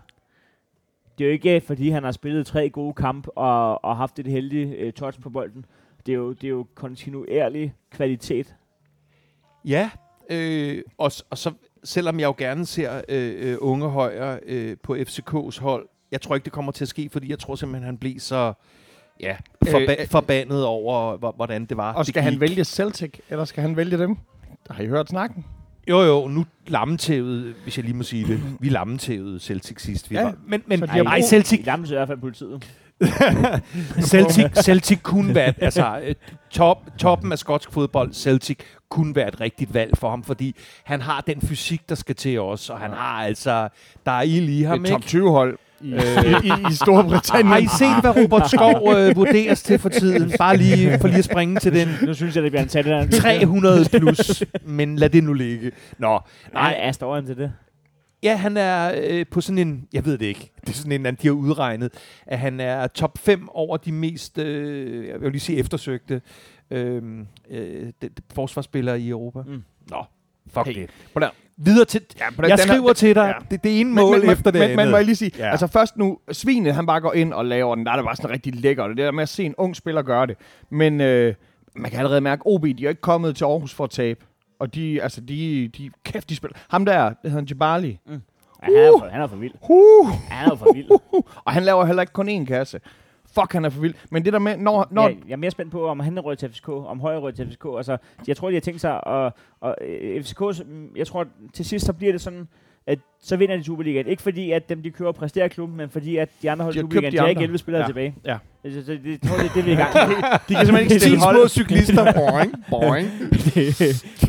Det er jo ikke, fordi han har spillet tre gode kampe og, og haft et heldigt uh, touch på bolden. Det er jo, det er jo kontinuerlig kvalitet. Ja, øh, og, og så selvom jeg jo gerne ser øh, øh, unge højre øh, på FCK's hold, jeg tror ikke, det kommer til at ske, fordi jeg tror simpelthen, han blev så ja, forba- Øh, forbandet over, hvor- hvordan det var. Og det skal han gik. vælge Celtic, eller skal han vælge dem? Har I hørt snakken? Jo, jo, nu lammetævede, hvis jeg lige må sige det. Vi lammetævede Celtic sidst. Vi Ja, var. Men, men nej, brug- Celtic, I Lammes i hvert fald politiet. *laughs* Celtic, Celtic kunne være, altså øh, top, toppen af skotsk fodbold, Celtic kunne være et rigtigt valg for ham, fordi han har den fysik, der skal til os, og han har altså, der er ild i ham, Et top ikke? 20 hold i, i, i Storbritannien. Har I set, hvad Robert Skov øh, vurderes til for tiden? Bare lige for lige at springe til den Nu synes jeg, det bliver en tæt der. 300 plus, men lad det nu ligge. Nå, Nej, er står han til det? Ja, han er øh, på sådan en, jeg ved det ikke, det er sådan en, de har udregnet, at han er top 5 over de mest, øh, jeg vil lige sige eftersøgte øh, øh, de, de, forsvarsspillere i Europa. Mm. Nå, fuck Hey, det. Videre til, Ja, på den- jeg den her- skriver til dig, ja. det, det ene Men, mål men, efter det men, men andet. må jeg lige sige, Ja. altså først nu, Svinet han bare går ind og laver den, der er det bare sådan rigtig lækkert, det der med at se en ung spiller gøre det. Men øh, man kan allerede mærke, OB, de er ikke kommet til Aarhus for at tabe. Og de, altså de, de, kæft, de spiller. Ham der, det hedder han Jabali. Ja, han, er for, han er for vild. Uh, Han er for vild. *laughs* og han laver heller ikke kun én kasse. Fuck, han er for vild. Men det der med, når, når Jeg, jeg er mere spændt på, om han er rød til FCK, om højre rød til FCK. Altså, jeg tror, de har tænkt sig, at, og øh, FCK, jeg tror, til sidst så bliver det sådan, at så vinder de Superligaen. Ikke fordi, at dem de kører og præsterer klubben, men fordi, at de andre hold i Superligaen, de har ikke andre. 11 spillere Ja. tilbage. Ja. Så, så det, tror det, det er vi er i gang *laughs* de kan simpelthen ikke *laughs* 10 stille små hold. cyklister. boing, boing.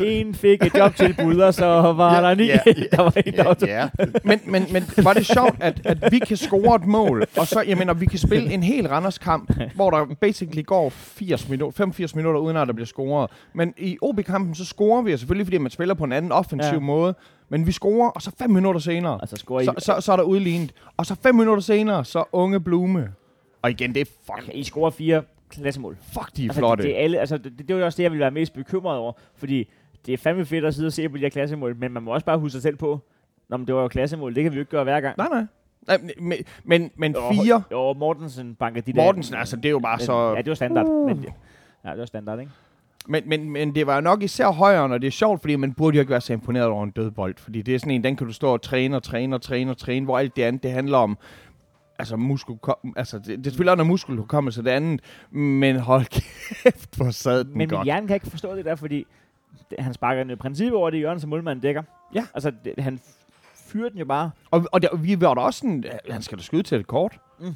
*laughs* en fik et jobtilbud, og så var der ni. ja, der var en, der to. ja. men, men, men var det sjovt, at, at vi kan score et mål, og så, jeg mener, vi kan spille en hel Randers kamp, hvor der basically går 80 minutter, 85 minutter, uden at der bliver scoret. Men i OB-kampen, så scorer vi, selvfølgelig fordi man spiller på en anden offensiv ja. måde, men vi scorer, og så fem minutter senere, Altså, scorer I, så, så, så er der udlignet. Og så fem minutter senere, så unge Blume. Og igen, det er fuck, I scorer fire klassemål. fuck de er Altså, flotte. det, det, er alle, altså, det, det, var jo også det, jeg ville være mest bekymret over. Fordi det er fandme fedt at sidde og se på de her klassemål, men man må også bare huske sig selv på, Nå, men det var jo klassemål, det kan vi jo ikke gøre hver gang. Nej, nej. men, men, men Jo, fire, Jo, Mortensen banker de der. Mortensen, altså det er jo bare Men- så... Ja, det var standard. Men, ja, det var standard, ikke? Men, men, men det var jo nok især højere, og det er sjovt, fordi man burde jo ikke være så imponeret over en død bold. Fordi det er sådan en, den kan du stå og træne og træne og træne og træne, hvor alt det andet, det handler om altså muskel, altså det, det er selvfølgelig noget muskelhukommelse det andet, men hold *laughs* kæft, hvor sad den Men godt. hjerne kan ikke forstå det der, fordi det, han sparker en princip over det hjørne, som målmanden dækker. Ja. Altså, det, han fyrer den jo bare. Og, og der, vi var da også sådan, han skal da skyde til et kort. Mm.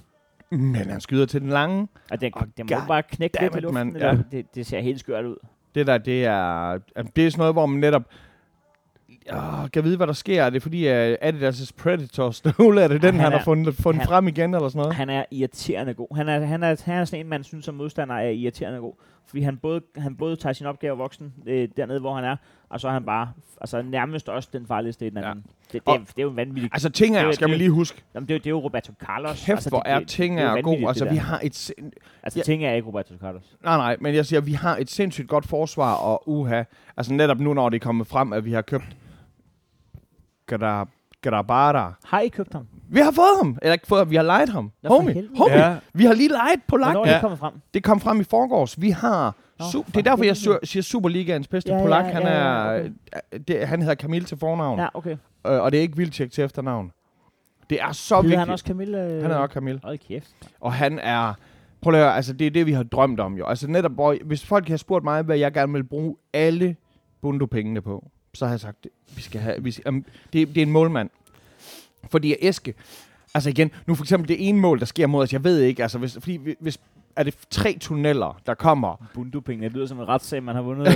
Men han skyder til den lange. Og det, Oh, det må bare knække lidt i luften. eller, Ja. det, det ser helt skørt ud. Det der, det er, det er sådan noget, hvor man netop Oh, kan vide, hvad der sker? Er det fordi, uh, Adidas' Predator stole, er det den, han han, er- har fundet, fundet han- frem igen, eller sådan noget? Han er irriterende god. Han er, han er, han er sådan en, man synes som modstander er irriterende god. Fordi han både, han både tager sin opgave voksen øh, dernede, hvor han er, og så er han bare altså, nærmest også den farligste i den Ja. anden. Det, det, Og- er, det er jo vanvittigt. Altså, ting Det er, skal man det- lige huske. Jamen, det, er, jo- det er jo Roberto Carlos. Kæft, altså, hvor det, er det- ting det er god. Altså, det vi har et... sind- Altså, Ja. ting er ikke Roberto Carlos. Nej, nej, men jeg siger, vi har et sindssygt godt forsvar, og uha. Altså netop nu, når det er kommet frem, at vi har købt Gadar, Gadarbara. Har I købt ham? Vi har fået ham! Eller ikke fået ham, vi har lejet ham. Nå, homie, homie. Ja. Vi har lige lejet på lagt. Hvornår er Ja. det kommet frem? Det kom frem i forgårs. Vi har... Nå, Su- det er derfor, jeg helvede. su- siger Superligaens bedste Ja, ja, polak. ja, Han, ja, er, ja, det, han hedder Camille til fornavn. Ja, okay. Øh, og det er ikke Vildtjek til efternavn. Det er så Hedder vigtigt. han også Camille? Øh... han er også Camille. Hold kæft. Og han er... Prøv at høre, altså det er det, vi har drømt om jo. Altså netop, hvor, hvis folk har spurgt mig, hvad jeg gerne vil bruge alle Bundo-pengene på, så har jeg sagt, vi skal have, vi skal, um, det, det er en målmand. Fordi Eske, altså igen, nu for eksempel det ene mål, der sker mod os, jeg ved ikke, altså hvis, fordi vi- hvis, er det tre tunneller, der kommer. Bundu-penge. Det lyder som en retssag, man har vundet. *laughs*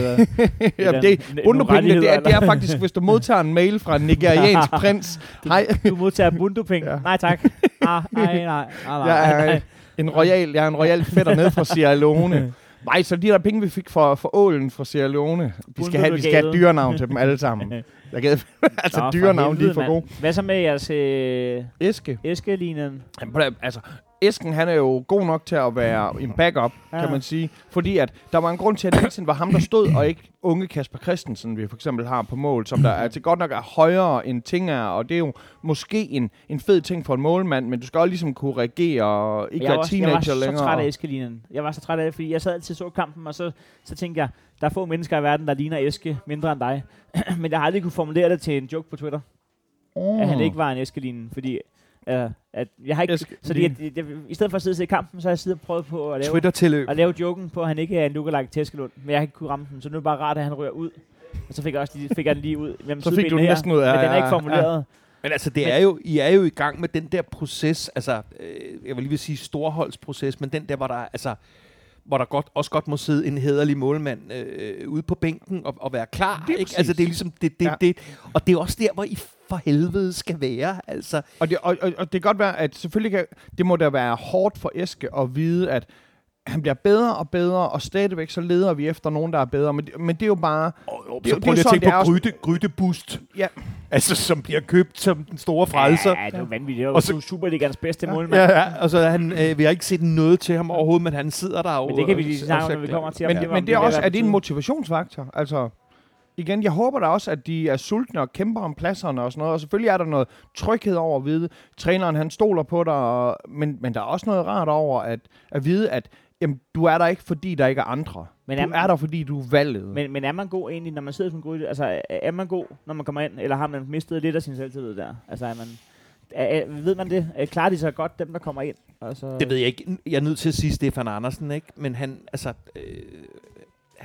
Jamen, den- det, nogle Bundo-pengene, det er, det er faktisk, hvis du *laughs* modtager en mail fra en nigeriansk *laughs* prins. Hej, Du modtager bundu-penge. Ja. Nej, tak. Ah, nej, nej, nej, nej, jeg nej. er en royal, jeg er en royal fætter ned fra Sierra Leone. Nej, så de der penge, vi fik for, for ålen fra Sierra Leone, vi skal, have, vi skal have dyrenavn til dem alle sammen. *laughs* Jeg gad, *laughs* altså, Nå, dyrenavn, de er for mand. gode. Hvad så med jeres øh, Eske. æskelinen? Jamen, Altså, Esken, han er jo god nok til at være en backup, ja. Kan man sige. Fordi at der var en grund til, at det var ham, der stod, og ikke unge Kasper Christensen, vi for eksempel har på mål, som der er til godt nok er højere end ting er, og det er jo måske en, en fed ting for en målmand, men du skal også ligesom kunne reagere og ikke jeg, være var, også, jeg var teenager så længere. træt af æskelinen. Jeg var så træt af det, fordi jeg sad altid så kampen, og så, så tænkte jeg, der er få mennesker i verden, der ligner Eske mindre end dig. *clears throat* Men jeg har aldrig kunne formulere det til en joke på Twitter, mm. at han ikke var en æskelinen, fordi uh, at jeg har ikke, Eske- så det, jeg, jeg, i stedet for at sidde og se kampen, så har jeg siddet og prøvet på at lave, Twitter-tilløb. at lave joken på, at han ikke er en lookalike til Eskelund, men jeg har ikke kunne ramme den, så nu er det bare rart, at han ryger ud. Og så fik jeg også lige, fik jeg den lige ud. Jamen, Så fik du den her, næsten ud, ja, Men den er ja, ikke ja. formuleret. Men altså, det er jo, I er jo i gang med den der proces, altså, øh, jeg vil lige vil sige storholdsproces, men den der, hvor der, altså, hvor der godt, også godt må sidde en hederlig målmand øh, ude på bænken og, og være klar. Ikke? præcis. Altså, det er ligesom det, det, Ja. ja. det. Og det er også der, hvor I for helvede skal være. Altså, Og det, og, og, og det kan godt være, at selvfølgelig kan, det må da være hårdt for Eske at vide, at han bliver bedre og bedre, og stadigvæk så leder vi efter nogen, der er bedre. Men, det- men det er jo bare... oh, oh, Det så prøv lige at sådan, tænke på også- Gryte, Grydebust, Ja, altså, som bliver købt som den store frelser. Ja, det er jo vanvittigt. Det er jo Og så- Superligans bedste målmand. Ja, ja, og så er han, øh, vi har ikke set noget til ham overhovedet, men han sidder der jo. Men det kan vi og- lige snakke om, når vi kommer til men, om det, var- men det er også, er det en motivationsfaktor? Altså, igen, jeg håber da også, at de er sultne og kæmper om pladserne og sådan noget. Og selvfølgelig er der noget tryghed over at vide, træneren han stoler på dig, og, men, men der er også noget rart over at, at vide, at jamen, du er der ikke, fordi der ikke er andre. Men er du er der, fordi du er valget. Men, men er man god egentlig, når man sidder som god Altså, er- man god, når man kommer ind, eller har man mistet lidt af sin selvtillid der? Altså, er man... Er, er, ved man det? Er, klarer de sig godt, dem der kommer ind? Altså, Det ved jeg ikke. Jeg er nødt til at sige Stefan Andersen, ikke? Men han, altså, øh,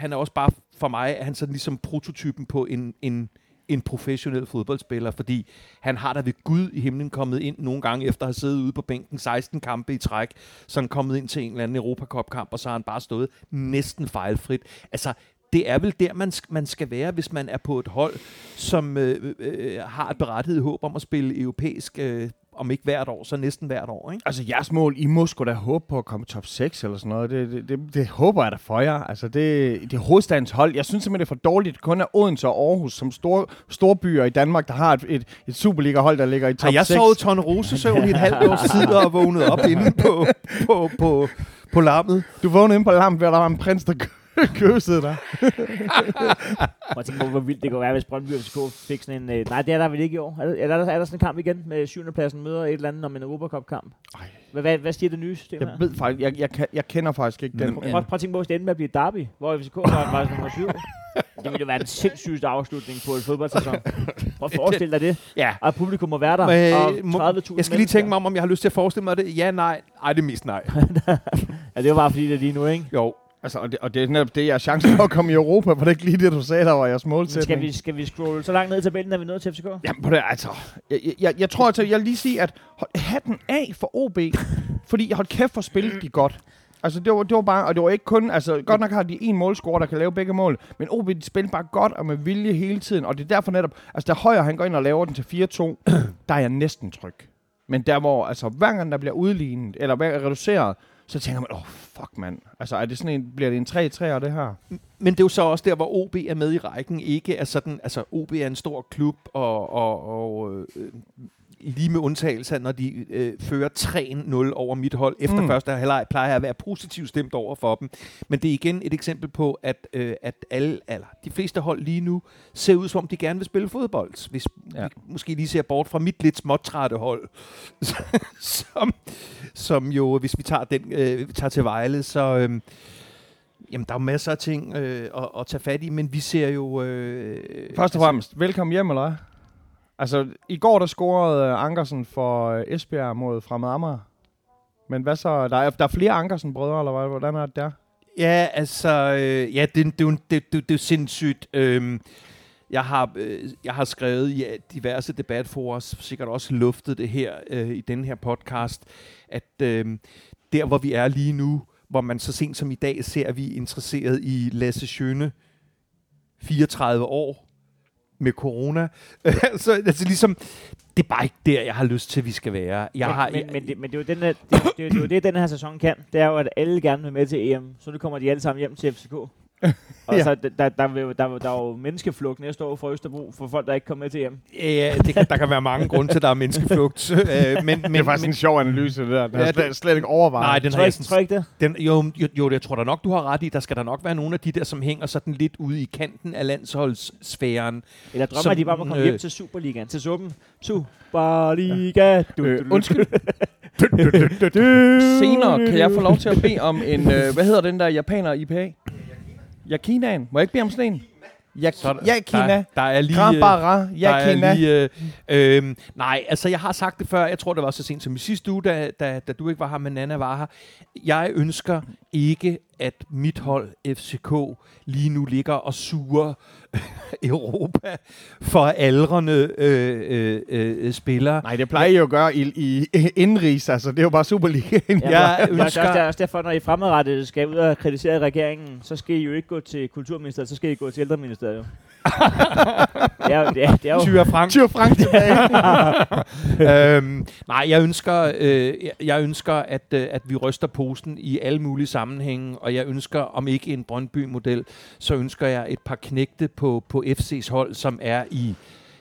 han er også bare for mig, at han sådan ligesom prototypen på en, en, en professionel fodboldspiller, fordi han har da ved Gud i himlen kommet ind nogle gange efter at have siddet ude på bænken 16 kampe i træk, så han kommet ind til en eller anden Europacup-kamp, og så har han bare stået næsten fejlfrit. Altså, det er vel der, man, man skal være, hvis man er på et hold, som øh, øh, øh har et berettiget håb om at spille europæisk, øh, om ikke hvert år, så næsten hvert år. Ikke? Altså, jeres mål, I må sgu da håbe på at komme top 6 eller sådan noget. Det, det, det, det håber jeg da for jer. Altså, det, det er hovedstadens hold. Jeg synes simpelthen, det er for dårligt. Kun er Odense og Aarhus som store, store byer i Danmark, der har et, et, et Superliga-hold, der ligger i top Har jeg 6. sovet Tone Rosesøvn i et halvt års *laughs* tid og vågnet op inde på, på, på, på lammet? Du vågnede ind på lampen, hvor der var en prins, der *laughs* køsede dig. Jeg tænker på, hvor vildt det kunne være, hvis Brøndby FCK fik sådan en... Øh, nej, det er der vel ikke i år. Er der, er der, er der sådan en kamp igen med 7. pladsen møder et eller andet om en Europacup-kamp? Hvad, hvad, hvad siger det nye system her? Jeg ved faktisk, jeg, jeg, kan- jeg kender faktisk ikke den. Prøv, prøv at tænke på, hvis det endte med at blive et derby, hvor FCK var, var nummer 7. Det ville jo være den sindssygeste afslutning på en fodboldsæson. Prøv at forestille dig det. Ja. Og publikum må være der. Men, og 30.000 jeg skal lige tænke mig om, om jeg har lyst til at forestille mig det. Ja, nej. Ej, det er mest nej. *laughs* Ja, det var bare fordi, det er lige nu, ikke? Jo. Altså, og, det, og det er netop det, jeg har chancen for at komme i Europa, for det er ikke lige det, du sagde, der var jeres målsætning. Skal vi, skal vi scrolle så langt ned i tabellen, at vi nået til FCK? Jamen, på det, altså, jeg, jeg, jeg tror, altså, jeg lige sige, at hatten af for OB, *laughs* fordi hold kæft for spillet de godt. Altså, det var, det var bare, og det var ikke kun, altså, godt nok har de en målscorer, der kan lave begge mål, men OB, de spiller bare godt og med vilje hele tiden, og det er derfor netop, altså, der højre, han går ind og laver den til 4-2, *clears throat* der er jeg næsten tryg. Men der hvor, altså, hver gang der bliver udlignet, eller hver reduceret, så tænker man, åh, oh, fuck mand. Altså, er det sådan en, bliver det en 3 3 det her? Men det er jo så også der, hvor OB er med i rækken. Ikke er sådan, altså OB er en stor klub, og, og, og øh, lige med undtagelse når de øh, fører 3-0 over mit hold efter Mm. første halvleg, plejer jeg at være positivt stemt over for dem. Men det er igen et eksempel på, at, øh, at alle, eller de fleste hold lige nu ser ud, som om de gerne vil spille fodbold. Hvis Ja. vi måske lige ser bort fra mit lidt småtrætte hold, *laughs* som, som jo, hvis vi tager, den, øh, tager til Vejle, så... Øh, Jamen, der er masser af ting øh, at, at tage fat i, men vi ser jo... Øh, Først og fremmest, velkommen hjem, eller? Altså, i går der scorede øh, Ankersen for øh, Esbjerg mod Fremad Amager. Men hvad så? Der er, der er flere Ankersen-brødre, eller hvad? Hvordan er det der? Ja, altså, øh, ja, det, det, det, det, det, det er sindssygt. Øhm, jeg, har, øh, jeg har skrevet i ja, diverse debatforer, sikkert også luftet det her øh, i den her podcast, at øh, der, hvor vi er lige nu, hvor man så sent som i dag ser, at vi er interesseret i Lasse Schøne, 34 år, med corona. *laughs* så altså ligesom, det er bare ikke der, jeg har lyst til, at vi skal være. Jeg men, har, men, men, det, men det, er jo den her, det, det, det jo det, den her sæson kan. Det er jo, at alle gerne vil med til EM. Så nu kommer de alle sammen hjem til FCK. *laughs* Og Ja. så der, der, der, der, der er jo menneskeflugt næste år fra Østerbro for folk, der ikke kommer med til EM. Ja, det kan, der kan være mange grunde til, at der er menneskeflugt. Øh, men, men, det er faktisk men, en sjov analyse, det der. Den Ja, har slet, slet ikke overvejet. Nej, den Tror har jeg, tror jeg ikke det? den, jo, jo, jo, jeg tror da nok, du har ret i. Der skal der nok være nogle af de der, som hænger sådan lidt ude i kanten af landsholdssfæren. Eller drømmer Som, de bare om at komme øh, hjem til Superligaen? Til suppen? Superliga! Du, Øh, du, du. undskyld. Senere kan jeg få lov til at bede om en, øh, hvad hedder den der japaner IPA? Yakinaen. Må jeg ikke bede om sådan en? Jak- Så der- Yakina. Der, der er lige... Krabara. der er Yakina. lige øh, øh, nej, altså jeg har sagt det før, jeg tror det var så sent som i sidste uge, da, da, da du ikke var her, men Nana var her. Jeg ønsker ikke, at mit hold FCK lige nu ligger og suger *laughs* Europa for aldrende øh, øh, øh, spillere. Nej, det plejer I jo at gøre i, i indrigs, altså. Det er jo bare Superligaen. Ja, Jeg ønsker... Det er også derfor, når I fremadrettet skal ud og kritisere regeringen, så skal I jo ikke gå til Kulturministeriet, så skal I gå til Ældreministeriet. jo. *laughs* det, er, jo- det, er, det er jo... Tyre Frank. Tyr Frank tilbage. *laughs* øhm, nej, jeg ønsker, øh, jeg- jeg ønsker at, øh, at vi ryster posen i alle mulige sammenhænge, og jeg ønsker, om ikke en Brøndby-model, så ønsker jeg et par knægte på, på FC's hold, som er i,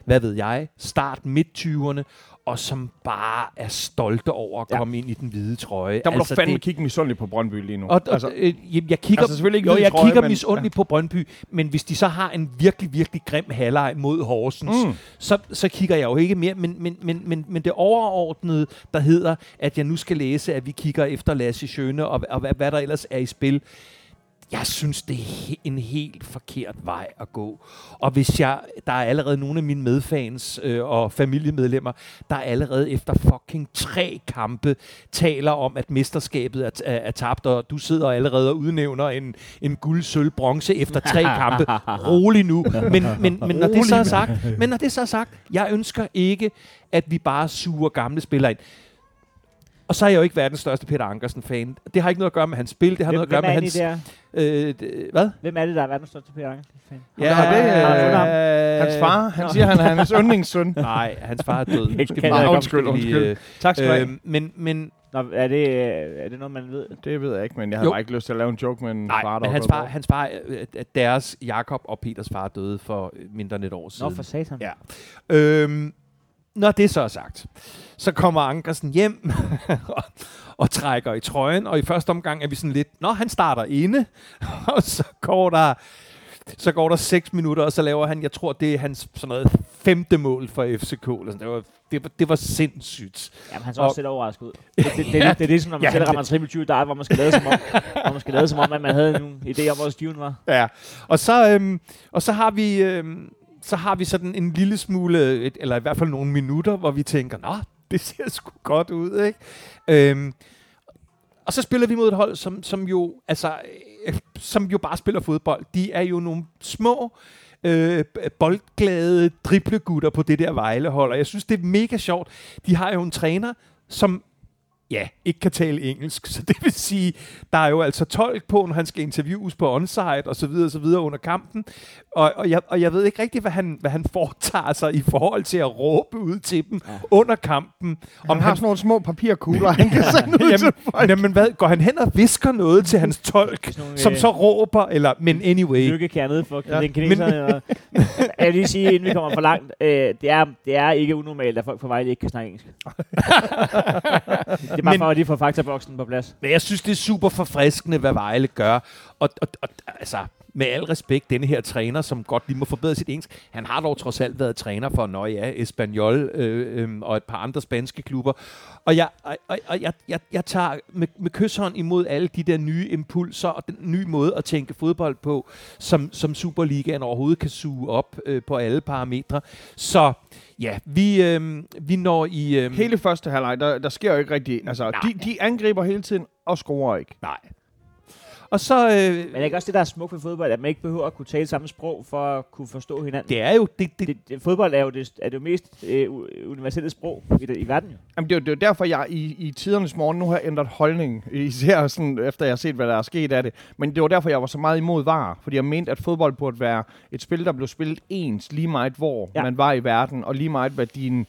hvad ved jeg, start midt-20'erne, og som bare er stolte over at Ja. komme ind i den hvide trøje. Der må altså, du fandme det, kigge misundeligt på Brøndby lige nu. og, og, altså, øh, jeg kigger, altså selvfølgelig ikke jo, jeg trøje, kigger men- misundeligt på Brøndby, men hvis de så har en virkelig, virkelig grim halvleg mod Horsens, Mm. så, så kigger jeg jo ikke mere. Men, men, men, men, men det overordnede, der hedder, at jeg nu skal læse, at vi kigger efter Lasse Schøne, og, og hvad, hvad der ellers er i spil. Jeg synes, det er en helt forkert vej at gå. Og hvis jeg, der er allerede nogle af mine medfans øh, og familiemedlemmer, der allerede efter fucking tre kampe taler om, at mesterskabet er, er, er tabt, og du sidder allerede og udnævner en, en guld, sølv, bronze efter tre *laughs* kampe. Rolig nu. Men, men, men når det så er sagt, men når det så er sagt, jeg ønsker ikke, at vi bare suger gamle spillere ind. Og så er jeg jo ikke verdens største Peter Ankersen-fan. Det har ikke noget at gøre med hans spil, det har Hvem, noget at gøre med hans... Øh, hvad? hvem er det, der er verdens største Peter Ankersen-fan? Ja, det er, øh, hans far, han siger, han er hans yndlingssøn. *laughs* Nej, hans far er død. Undskyld, vi lige, undskyld. Tak skal du have. øh, men, men, Nå, er det, øh, er det noget, man ved? Det ved jeg ikke, men jeg har bare ikke lyst til at lave en joke med en nej, far, der men hans far, hans far, øh, øh, deres Jakob og Peters far døde for øh, mindre end et år Nå, siden. for satan. Ja. Øhm, når det så er sagt, så kommer Ankersen hjem *laughs* og, og trækker i trøjen, og i første omgang er vi sådan lidt, nå, han starter inde, *laughs* og så går der så går der 6 minutter, og så laver han, jeg tror, det er hans sådan noget femte mål for FCK. Eller sådan. Det, var, det, var, det var sindssygt. Jamen, han så Og- også selv overrasket ud. Det, *laughs* det, det, det, det, det er ligesom, når man Ja, selv rammer en triple 20 dart, hvor man skal lade som om, hvor man skal lade som om, at man havde nogle idéer om, hvor skiven var. Ja, og så, øhm, og så har vi... Øhm, så har vi sådan en lille smule, et, eller i hvert fald nogle minutter, hvor vi tænker, nå, det ser sgu godt ud, ikke? Øhm, og så spiller vi mod et hold, som, som jo, altså, øh, som jo bare spiller fodbold. De er jo nogle små, øh, boldglade driblegutter på det der Vejlehold, og jeg synes, det er mega sjovt. De har jo en træner, som ja, ikke kan tale engelsk. Så det vil sige, der er jo altså tolk på, når han skal interviews på onsite og så videre og så videre under kampen. Og, og, jeg, og jeg ved ikke rigtig, hvad han, hvad han foretager sig i forhold til at råbe ud til dem ja. under kampen. Om han har sådan nogle små papirkugler, han kan sende ud *laughs* til folk. Jamen, hvad, går han hen og visker noget til hans tolk, nogle, som øh, så råber, eller, men anyway. Lykkekærnet for Ja, den kineserne. Men, *laughs* jeg vil lige sige, inden vi kommer for langt, øh, det, er, det er ikke unormalt, at folk på Vejle ikke kan snakke engelsk. *laughs* det er bare Men- for at lige få faktaboksen på plads. Men jeg synes, det er super forfriskende, hvad Vejle gør. Og, og, og altså, med al respekt, denne her træner, som godt lige må forbedre sit engelsk, han har dog trods alt været træner for, nå ja, Espanyol øh, øh, og et par andre spanske klubber. Og jeg, og, og jeg, jeg, jeg tager med, med kysshånd imod alle de der nye impulser og den nye måde at tænke fodbold på, som, som Superligaen overhovedet kan suge op øh, på alle parametre. Så ja, vi, øh, vi når i... Øh, Hele første halvleg, der, der sker jo ikke rigtig... Altså, Nej. de, de angriber hele tiden og scorer ikke. Nej. Og så... Øh, Men det er ikke også det, der er smukt ved fodbold, at man ikke behøver at kunne tale samme sprog for at kunne forstå hinanden. det er jo... Det, det, det, det, fodbold er jo det, er det jo mest øh, universelle sprog i, i verden jo. Jamen, det er jo det er derfor, jeg i, i tidernes morgen nu har ændret holdning, *laughs* især sådan, efter jeg har set, hvad der er sket af det. Men det var derfor, jeg var så meget imod VAR, fordi jeg mente, at fodbold burde være et spil, der blev spillet ens, lige meget hvor ja. Man var i verden, og lige meget hvad dine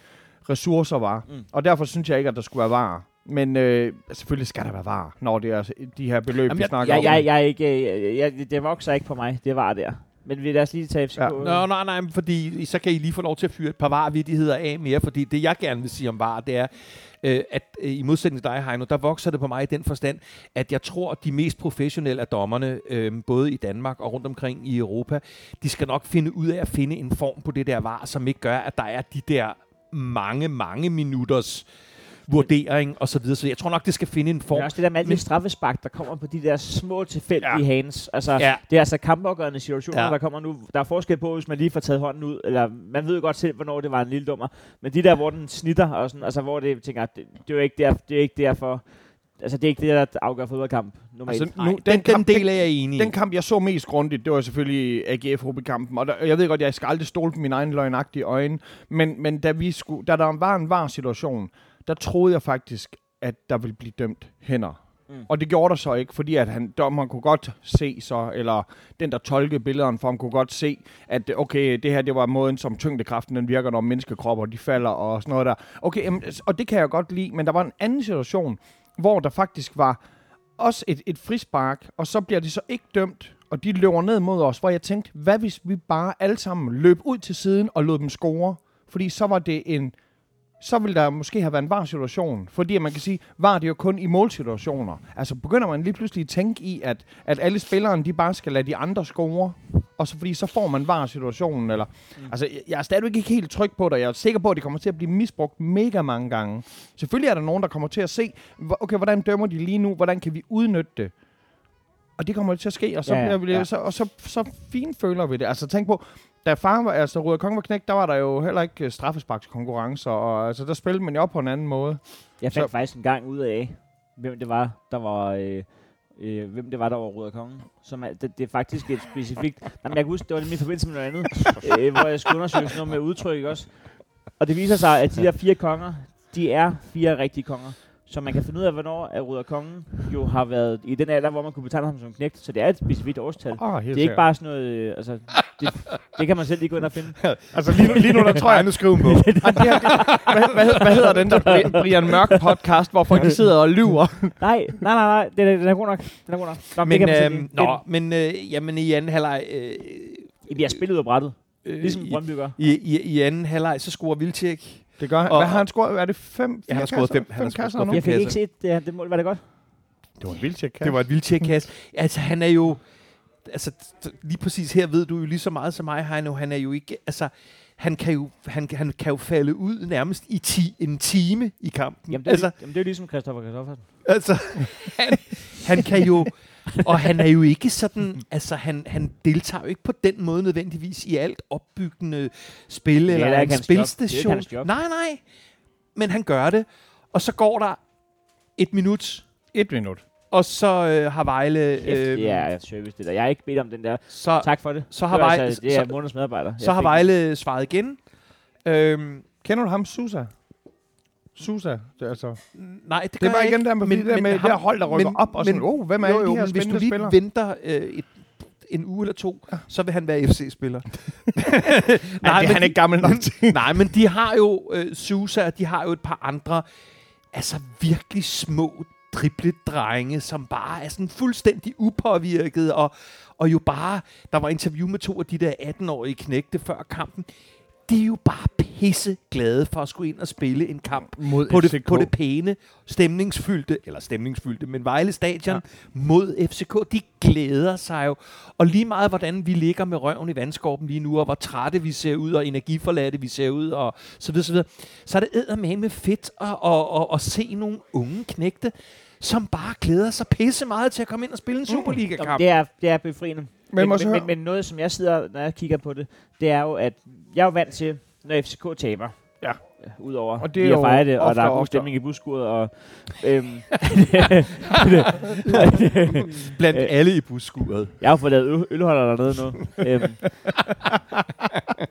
ressourcer var. Mm. Mm. Og derfor synes jeg ikke, at der skulle være VAR. Men øh, selvfølgelig skal der være VAR, når det er de her beløb, Jamen, vi jeg- snakker Jeg, om. jeg, jeg, er ikke, øh, jeg, det vokser ikke på mig, det var der. Men vi lad os lige tage FCK. Ja. Nå, nej, nej, fordi så kan I lige få lov til at fyre et par varvidigheder af mere, fordi det, jeg gerne vil sige om var, det er, øh, at øh, i modsætning til dig, Heino, der vokser det på mig i den forstand, at jeg tror, at de mest professionelle af dommerne, øh, både i Danmark og rundt omkring i Europa, de skal nok finde ud af at finde en form på det der var, som ikke gør, at der er de der mange, mange minutters vurdering og så videre. Så jeg tror nok, det skal finde en Men form. også det der med alle de straffespark, der kommer på de der små tilfældige Ja. hands. Altså, Ja. det er altså kampafgørende situationer, Ja. der kommer nu. Der er forskel på, hvis man lige får taget hånden ud, eller man ved jo godt selv, hvornår det var en lille dummer. Men de der, hvor den snitter, og sådan, altså hvor det tænker, det, det er jo ikke, der, det er ikke derfor, altså det er ikke det, der afgør fodboldkamp normalt. Altså, nu, den, den, kamp, den del er jeg enig i. Den kamp, jeg så mest grundigt, det var selvfølgelig AGF kampen og der, jeg ved godt, jeg skal aldrig stole på mine egne løgnagtige øjne, men, men da, vi skulle, da der var en var situation, der troede jeg faktisk, at der ville blive dømt hænder. Mm. Og det gjorde der så ikke, fordi at han, dommeren kunne godt se så, eller den, der tolkede billederne for ham, kunne godt se, at okay, det her, det var måden, som tyngdekraften den virker, når menneskekropper, de falder og sådan noget der. Okay, jamen, og det kan jeg godt lide, men der var en anden situation, hvor der faktisk var også et, et frispark, og så bliver de så ikke dømt, og de løber ned mod os, hvor jeg tænkte, hvad hvis vi bare alle sammen løb ud til siden og lod dem score? Fordi så var det en så vil der måske have været en var situation. Fordi man kan sige, var det jo kun i målsituationer. Altså begynder man lige pludselig at tænke i, at, at alle spillerne, de bare skal lade de andre score. Og så fordi så får man var situationen. Eller, mm. Altså jeg- jeg er stadigvæk ikke helt tryg på det. Jeg er sikker på, at det kommer til at blive misbrugt mega mange gange. Selvfølgelig er der nogen, der kommer til at se, okay, hvordan dømmer de lige nu? Hvordan kan vi udnytte det? Og det kommer til at ske, og så, Ja, bliver ja. så, og så, så fint føler vi det. Altså tænk på, da far var, altså Ruder Kong var knægt, der var der jo heller ikke øh, straffesparkskonkurrencer, og altså der spillede man jo op på en anden måde. Jeg fandt Så- faktisk en gang ud af, hvem det var, der var... Øh, øh, hvem det var, der var Ruder Kongen. Som er, det, det er faktisk et specifikt... *laughs* Jamen, jeg kan huske, det var nemlig i forbindelse med noget andet, øh, hvor jeg skulle undersøge sådan noget med udtryk ikke også. Og det viser sig, at de der fire konger, de er fire rigtige konger. Så man kan finde ud af, hvornår at Ruder Kongen jo har været i den alder, hvor man kunne betegne ham som knægt. Så det er et specifikt årstal. Oh, Det er ikke bare sådan noget... Øh, altså, det, det kan man selv lige gå ind og finde. *laughs* Altså lige nu, lige nu der tror jeg... nu skrive en bog. *laughs* Ej, det her, det, hvad, hvad, hed- hvad hedder den der Bri- Brian Mørk podcast, hvor folk de sidder og lyver? *laughs* Nej, nej, nej, nej. Den er, den er god nok. Den er god nok. Nå, det men, lige- nå, men øh, jamen, i anden halvleg... Øh, det, vi har spillet ud af brættet. øh, Ligesom i, Brøndby gør. i, i, I anden halvleg, så scorer Vildtjek. Det gør han. Og- Hvad har han scoret? Er det fem? Ja, han har scoret fem. Han har scoret fem. Jeg fik ikke set det her. Det mål. Var det godt? Det var en vild tjek Det var et Vildtjek-kasse. Altså, han er jo... Altså, lige præcis her ved du jo lige så meget som mig, Heino. Han er jo ikke... Altså, han kan jo, han, han kan jo falde ud nærmest i ti, en time i kampen. Jamen, det er, altså, jamen, det er jo ligesom Christoffer Christoffersen. altså *laughs* han, han kan jo... Og han er jo ikke sådan... Altså, han, han deltager jo ikke på den måde nødvendigvis i alt opbyggende spil er eller en job. Er spilstation. ikke hans job. Nej, nej. Men han gør det. Og så går der et minut, Et minut. og så øh, har Vejle... Øh, det er service, det der. Jeg har ikke bedt om den der. så, Tak for det. så har det, Vejle- altså, det er så- månedens medarbejder. så har Vejle svaret igen. Øhm, Kender du ham, Susa? Susa, det, er altså. Nej, det, Det var jeg igen der med, men, med, med det her hold, der rykker op, og sådan, oh, hvem er jo, jo, de her men hvis du lige spillere? venter øh, et, en uge eller to, ja. så vil han være FC-spiller. *laughs* Nej, det er han men ikke gammel nok til. *laughs* Nej, men de har jo, øh, Susa, de har jo et par andre, altså virkelig små dribledrenge, som bare er sådan fuldstændig upåvirket, og, og jo bare, der var interview med to af de der 18-årige knægte før kampen, de er jo bare pisse glade for at skulle ind og spille en kamp Mod på det, FCK. på det pæne, stemningsfyldte, eller stemningsfyldte, men Vejle Stadion ja. mod FCK. De glæder sig jo. Og lige meget, hvordan vi ligger med røven i vandskorpen lige nu, og hvor trætte vi ser ud, og energiforladte vi ser ud, og så videre, så videre, så er det eddermame fedt at, at, at, at se nogle unge knægte, som bare glæder sig pisse meget til at komme ind og spille en Nå, Superliga-kamp. det, er, det er befriende. Men Men, men, men noget, som jeg sidder, når jeg kigger på det, det er jo, at jeg er jo vant til, når FCK taber. Ja. Udover Og og det er jo fejre det, og der er god stemning i busskuret, og... Øhm, *laughs* *laughs* Blandt Øh. alle i busskuret. jeg har fået lavet øl- ølholder dernede nu. øhm,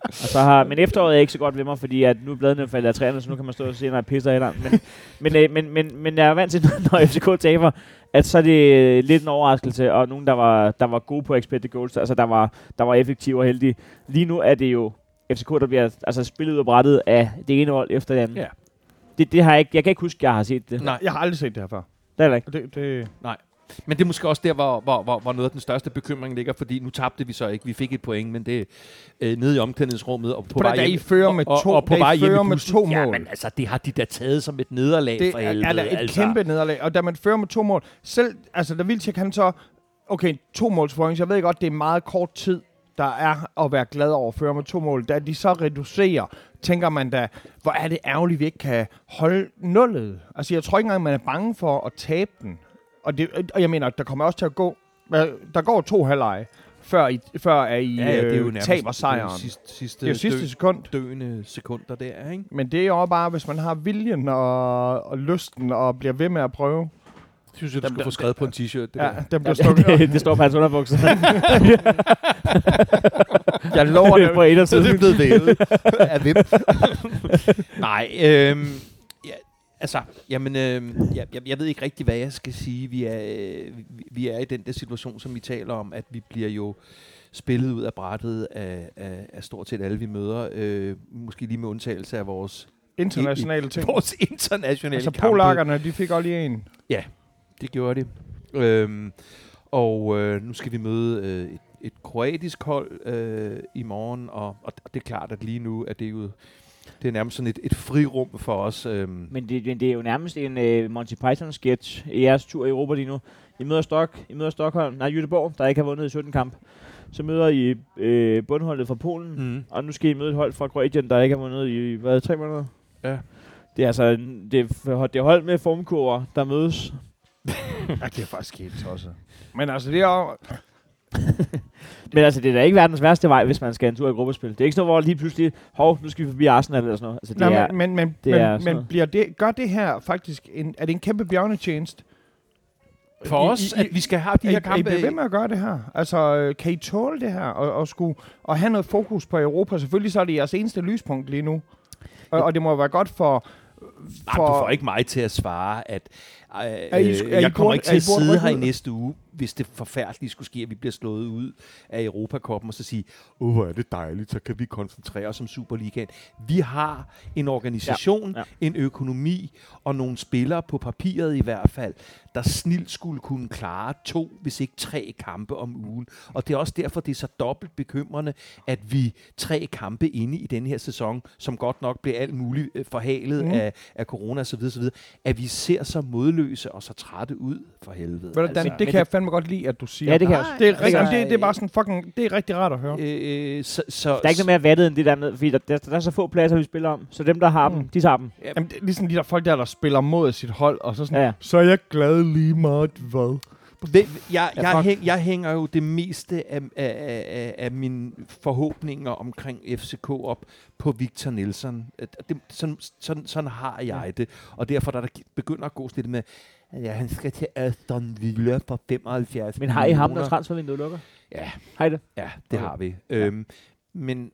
og så har, men efteråret er ikke så godt ved mig, fordi at nu er bladene faldet af træerne, så nu kan man stå og se, når jeg pisser i den. Men, men, øh, men, men, men jeg er vant til, *laughs* når FCK taber, at så er det øh, lidt en overraskelse, og nogen, der var, der var gode på expected goals, altså der var, der var effektive og heldige. Lige nu er det jo FCK, der bliver altså, spillet ud af brættet af det ene hold efter det andet. Ja. Det, det har jeg ikke, jeg kan ikke huske, at jeg har set det. Nej. Jeg har aldrig set det her før. Det er det ikke. Det, det, Men det er måske også der, hvor, hvor, hvor, hvor noget af den største bekymring ligger, fordi nu tabte vi så ikke. Vi fik et point, men det er øh, nede i omklædningsrummet og på, på vej da I hjem. fører med to, og, og på vej hjem i fører med to Ja, mål. men altså, det har de da taget som et nederlag det for er, helvede. er der et altså. kæmpe nederlag, og da man fører med to mål, selv, altså da Vilcek han så, okay, to målsforing, så jeg ved godt, det er meget kort tid, der er at være glad over at føre med to mål. Da de så reducerer, tænker man da, hvor er det ærgerligt, vi ikke kan holde nullet. Altså jeg tror ikke engang, man er bange for at tabe den. Og, det, og jeg mener, der kommer også til at gå, der går to halvleje, før I, før I Ja, ja, det er jo øh, nærmest taber sejren. Det er sidste, sidste, Det er jo sidste dø, sekund. døende sekunder der, ikke? Men det er jo bare, hvis man har viljen og, og lysten og bliver ved med at prøve. Synes jeg, du Dem skal der- få skrevet på en t-shirt. Det Ja, der. den bliver Ja, det, det står på hans underbukser. *laughs* Jeg lover det. på Så det er blevet vævet. Af hvem? *laughs* Nej, øhm, ja, altså, jamen, øhm, jeg, jeg, jeg ved ikke rigtig, hvad jeg skal sige. Vi er, øh, vi, vi er i den der situation, som vi taler om, at vi bliver jo spillet ud af brættet af, af, af stort set alle, vi møder. Øh, måske lige med undtagelse af vores, Internationale ting. vores internationale Altså kampe. polakkerne, de fik også lige en. Det gjorde de. Øhm, og øh, nu skal vi møde øh, et, et kroatisk hold øh, i morgen, og, og det er klart, at lige nu er det jo det er nærmest sådan et, et frirum for os. Øhm, Men det, men det er jo nærmest en uh, Monty Python-sketch i jeres tur i Europa lige nu. I møder, Stok, I møder Stockholm, nej, Jødeborg, der ikke har vundet i 17 kamp. Så møder I øh, bundholdet fra Polen, mm. og nu skal I møde et hold fra Kroatien, der ikke har vundet i, hvad, tre måneder? Ja. Det er altså det, det er hold med formkurver, der mødes. *laughs* Ja, det er faktisk helt tosset. Men altså, det er jo... *laughs* Men altså, det er da ikke verdens værste vej, hvis man skal en tur i gruppespil. Det er ikke sådan noget, hvor lige pludselig, hov, nu skal vi forbi Arsenal eller sådan noget. Altså, det Nej, er, men, men, men, det er men, sådan men bliver det, gør det her faktisk... En, er det en kæmpe bjørnetjeneste? For I- os, I- at vi skal have de Er, her I, er I kampe. bliver ved med at gøre det her? Altså, øh, kan I tåle det her? Og, og, skulle, og have noget fokus på Europa? Selvfølgelig så er det jeres eneste lyspunkt lige nu. Og, og det må være godt for... Nej, du får ikke mig til at svare, at øh, Er I- øh, er I jeg kommer burde- ikke til I at sidde her i næste uge, hvis det forfærdelige skulle ske, at vi bliver slået ud af Europakoppen, og så sige, åh, hvor er det dejligt, så kan vi koncentrere os om Superligaen. Vi har en organisation, Ja, en økonomi og nogle spillere på papiret i hvert fald, der snilt skulle kunne klare to, hvis ikke tre kampe om ugen. Og det er også derfor, det er så dobbelt bekymrende, at vi tre kampe inde i den her sæson, som godt nok bliver alt muligt øh, forhalet Mm. af, af corona osv., osv., at vi ser så modløse og så trætte ud for helvede. Ved du, Dan, det men kan jeg fandme godt lide, at du siger. Ja, det kan jeg også. Det er, Altså, rigtig, jamen, det, det er bare sådan fucking... Det er rigtig rart at høre. Øh, så, så, der er ikke noget mere vattet end det der med, fordi der, der, der, er så få pladser, vi spiller om. Så dem, der har Mm. dem, de tager dem. Jamen, det er ligesom de der folk der, der spiller mod sit hold, og så sådan, ja. så er jeg glad lige meget, hvad? Jeg, Ja, jeg, fuck. hæng, jeg hænger jo det meste af, af, af, af, mine forhåbninger omkring FCK op på Victor Nielsen. Det, sådan, sådan, sådan har jeg det. Og derfor der, der begynder at gå lidt med, at ja, han skal til Aston Villa for 75 Men har I ham, når transfervinduet lukker? Ja, Har I det? ja, det Okay. har vi. Øhm, men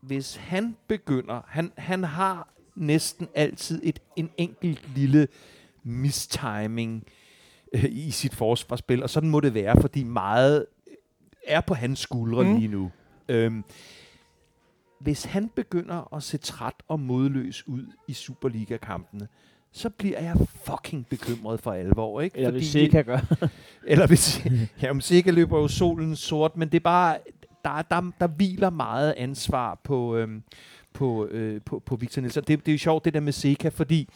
hvis han begynder, han, han har næsten altid et, en enkelt lille mistiming øh, i sit forsvarsspil, og sådan må det være, fordi meget er på hans skuldre Mm. lige nu. Øhm, hvis han begynder at se træt og modløs ud i Superliga-kampene, så bliver jeg fucking bekymret for alvor, ikke? Eller hvis Seca gør. *laughs* Eller hvis... *laughs* Jamen, sikkert løber jo solen sort, men det er bare... Der, der, der hviler meget ansvar på, øhm, på, øh, på, på Victor Nielsen. Det, det er jo sjovt, det der med Seca, fordi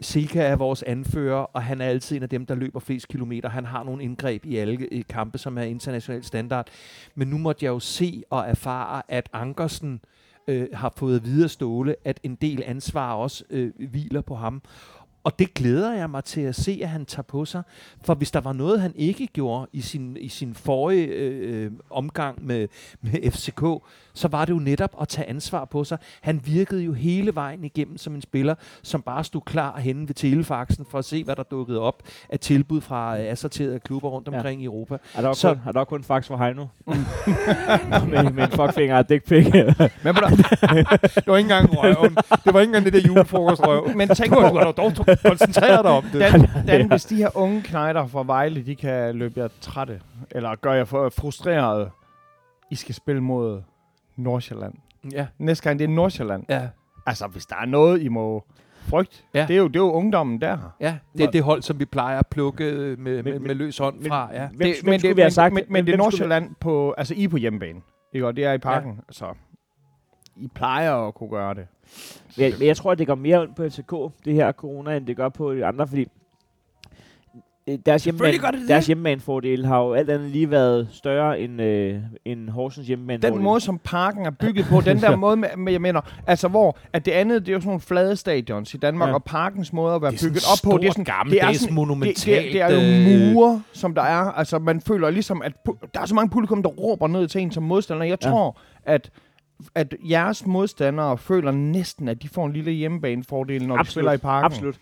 Silke er vores anfører, og han er altid en af dem, der løber flest kilometer. Han har nogle indgreb i alle i kampe, som er international standard. Men nu måtte jeg jo se og erfare, at Ankersen øh, har fået videre Ståle, at en del ansvar også øh, hviler på ham. Og det glæder jeg mig til at se, at han tager på sig. For hvis der var noget, han ikke gjorde i sin, i sin forrige øh, omgang med, med FCK, så var det jo netop at tage ansvar på sig. Han virkede jo hele vejen igennem som en spiller, som bare stod klar henne ved telefaxen for at se, hvad der dukkede op af tilbud fra øh, assorterede klubber rundt Ja. omkring i Europa. Er der, Så- kun, er der kun fax for Heino? *laughs* med, med en fuckfinger og dick pic. Men, du- *laughs* Det var ikke engang røven. Det var ikke engang det der julefrokostrøv. men tænk Du på, har dog koncentreret dig om det. Dan, Dan, hvis de her unge knejder fra Vejle, de kan løbe jer trætte, eller gør jer frustreret, I skal spille mod Nordsjælland. Ja, Næste gang, det er Nordsjælland. ja. Altså, hvis der er noget, I må frygte, Ja. det, er jo, det er jo ungdommen der. Ja, det er det hold, som vi plejer at plukke øh, med, med, med løs hånd fra. Ja. Hvem, det, hvem men, det, vi have men, sagt? men, men hvem det er Nordsjælland på, altså I er på hjemmebane. Ikke? Og det er i parken. Ja. Så I plejer at kunne gøre det. vi- Jeg, men jeg tror, at det går mere ondt på FCK, det her corona, end det gør på de andre, fordi øh, deres, hjemmebane, det det. deres hjemmebanefordel har jo alt andet lige været større end, øh, end Horsens hjemmebanefordel. Den måde, som parken er bygget på, den der *laughs* måde, med, med, jeg mener, altså hvor, at det andet, det er jo sådan nogle flade stadions i Danmark, ja. Og parkens måde at være bygget op på, det er sådan, gammeldags, det er sådan, monumentalt, Det, det, det er jo øh, mure, som der er, altså man føler ligesom, at pu- der er så mange publikum, der råber ned til en som modstander. Jeg Ja. tror, at at jeres modstandere føler næsten, at de får en lille hjemmebanefordel, når de Absolut, spiller i parken. Absolut.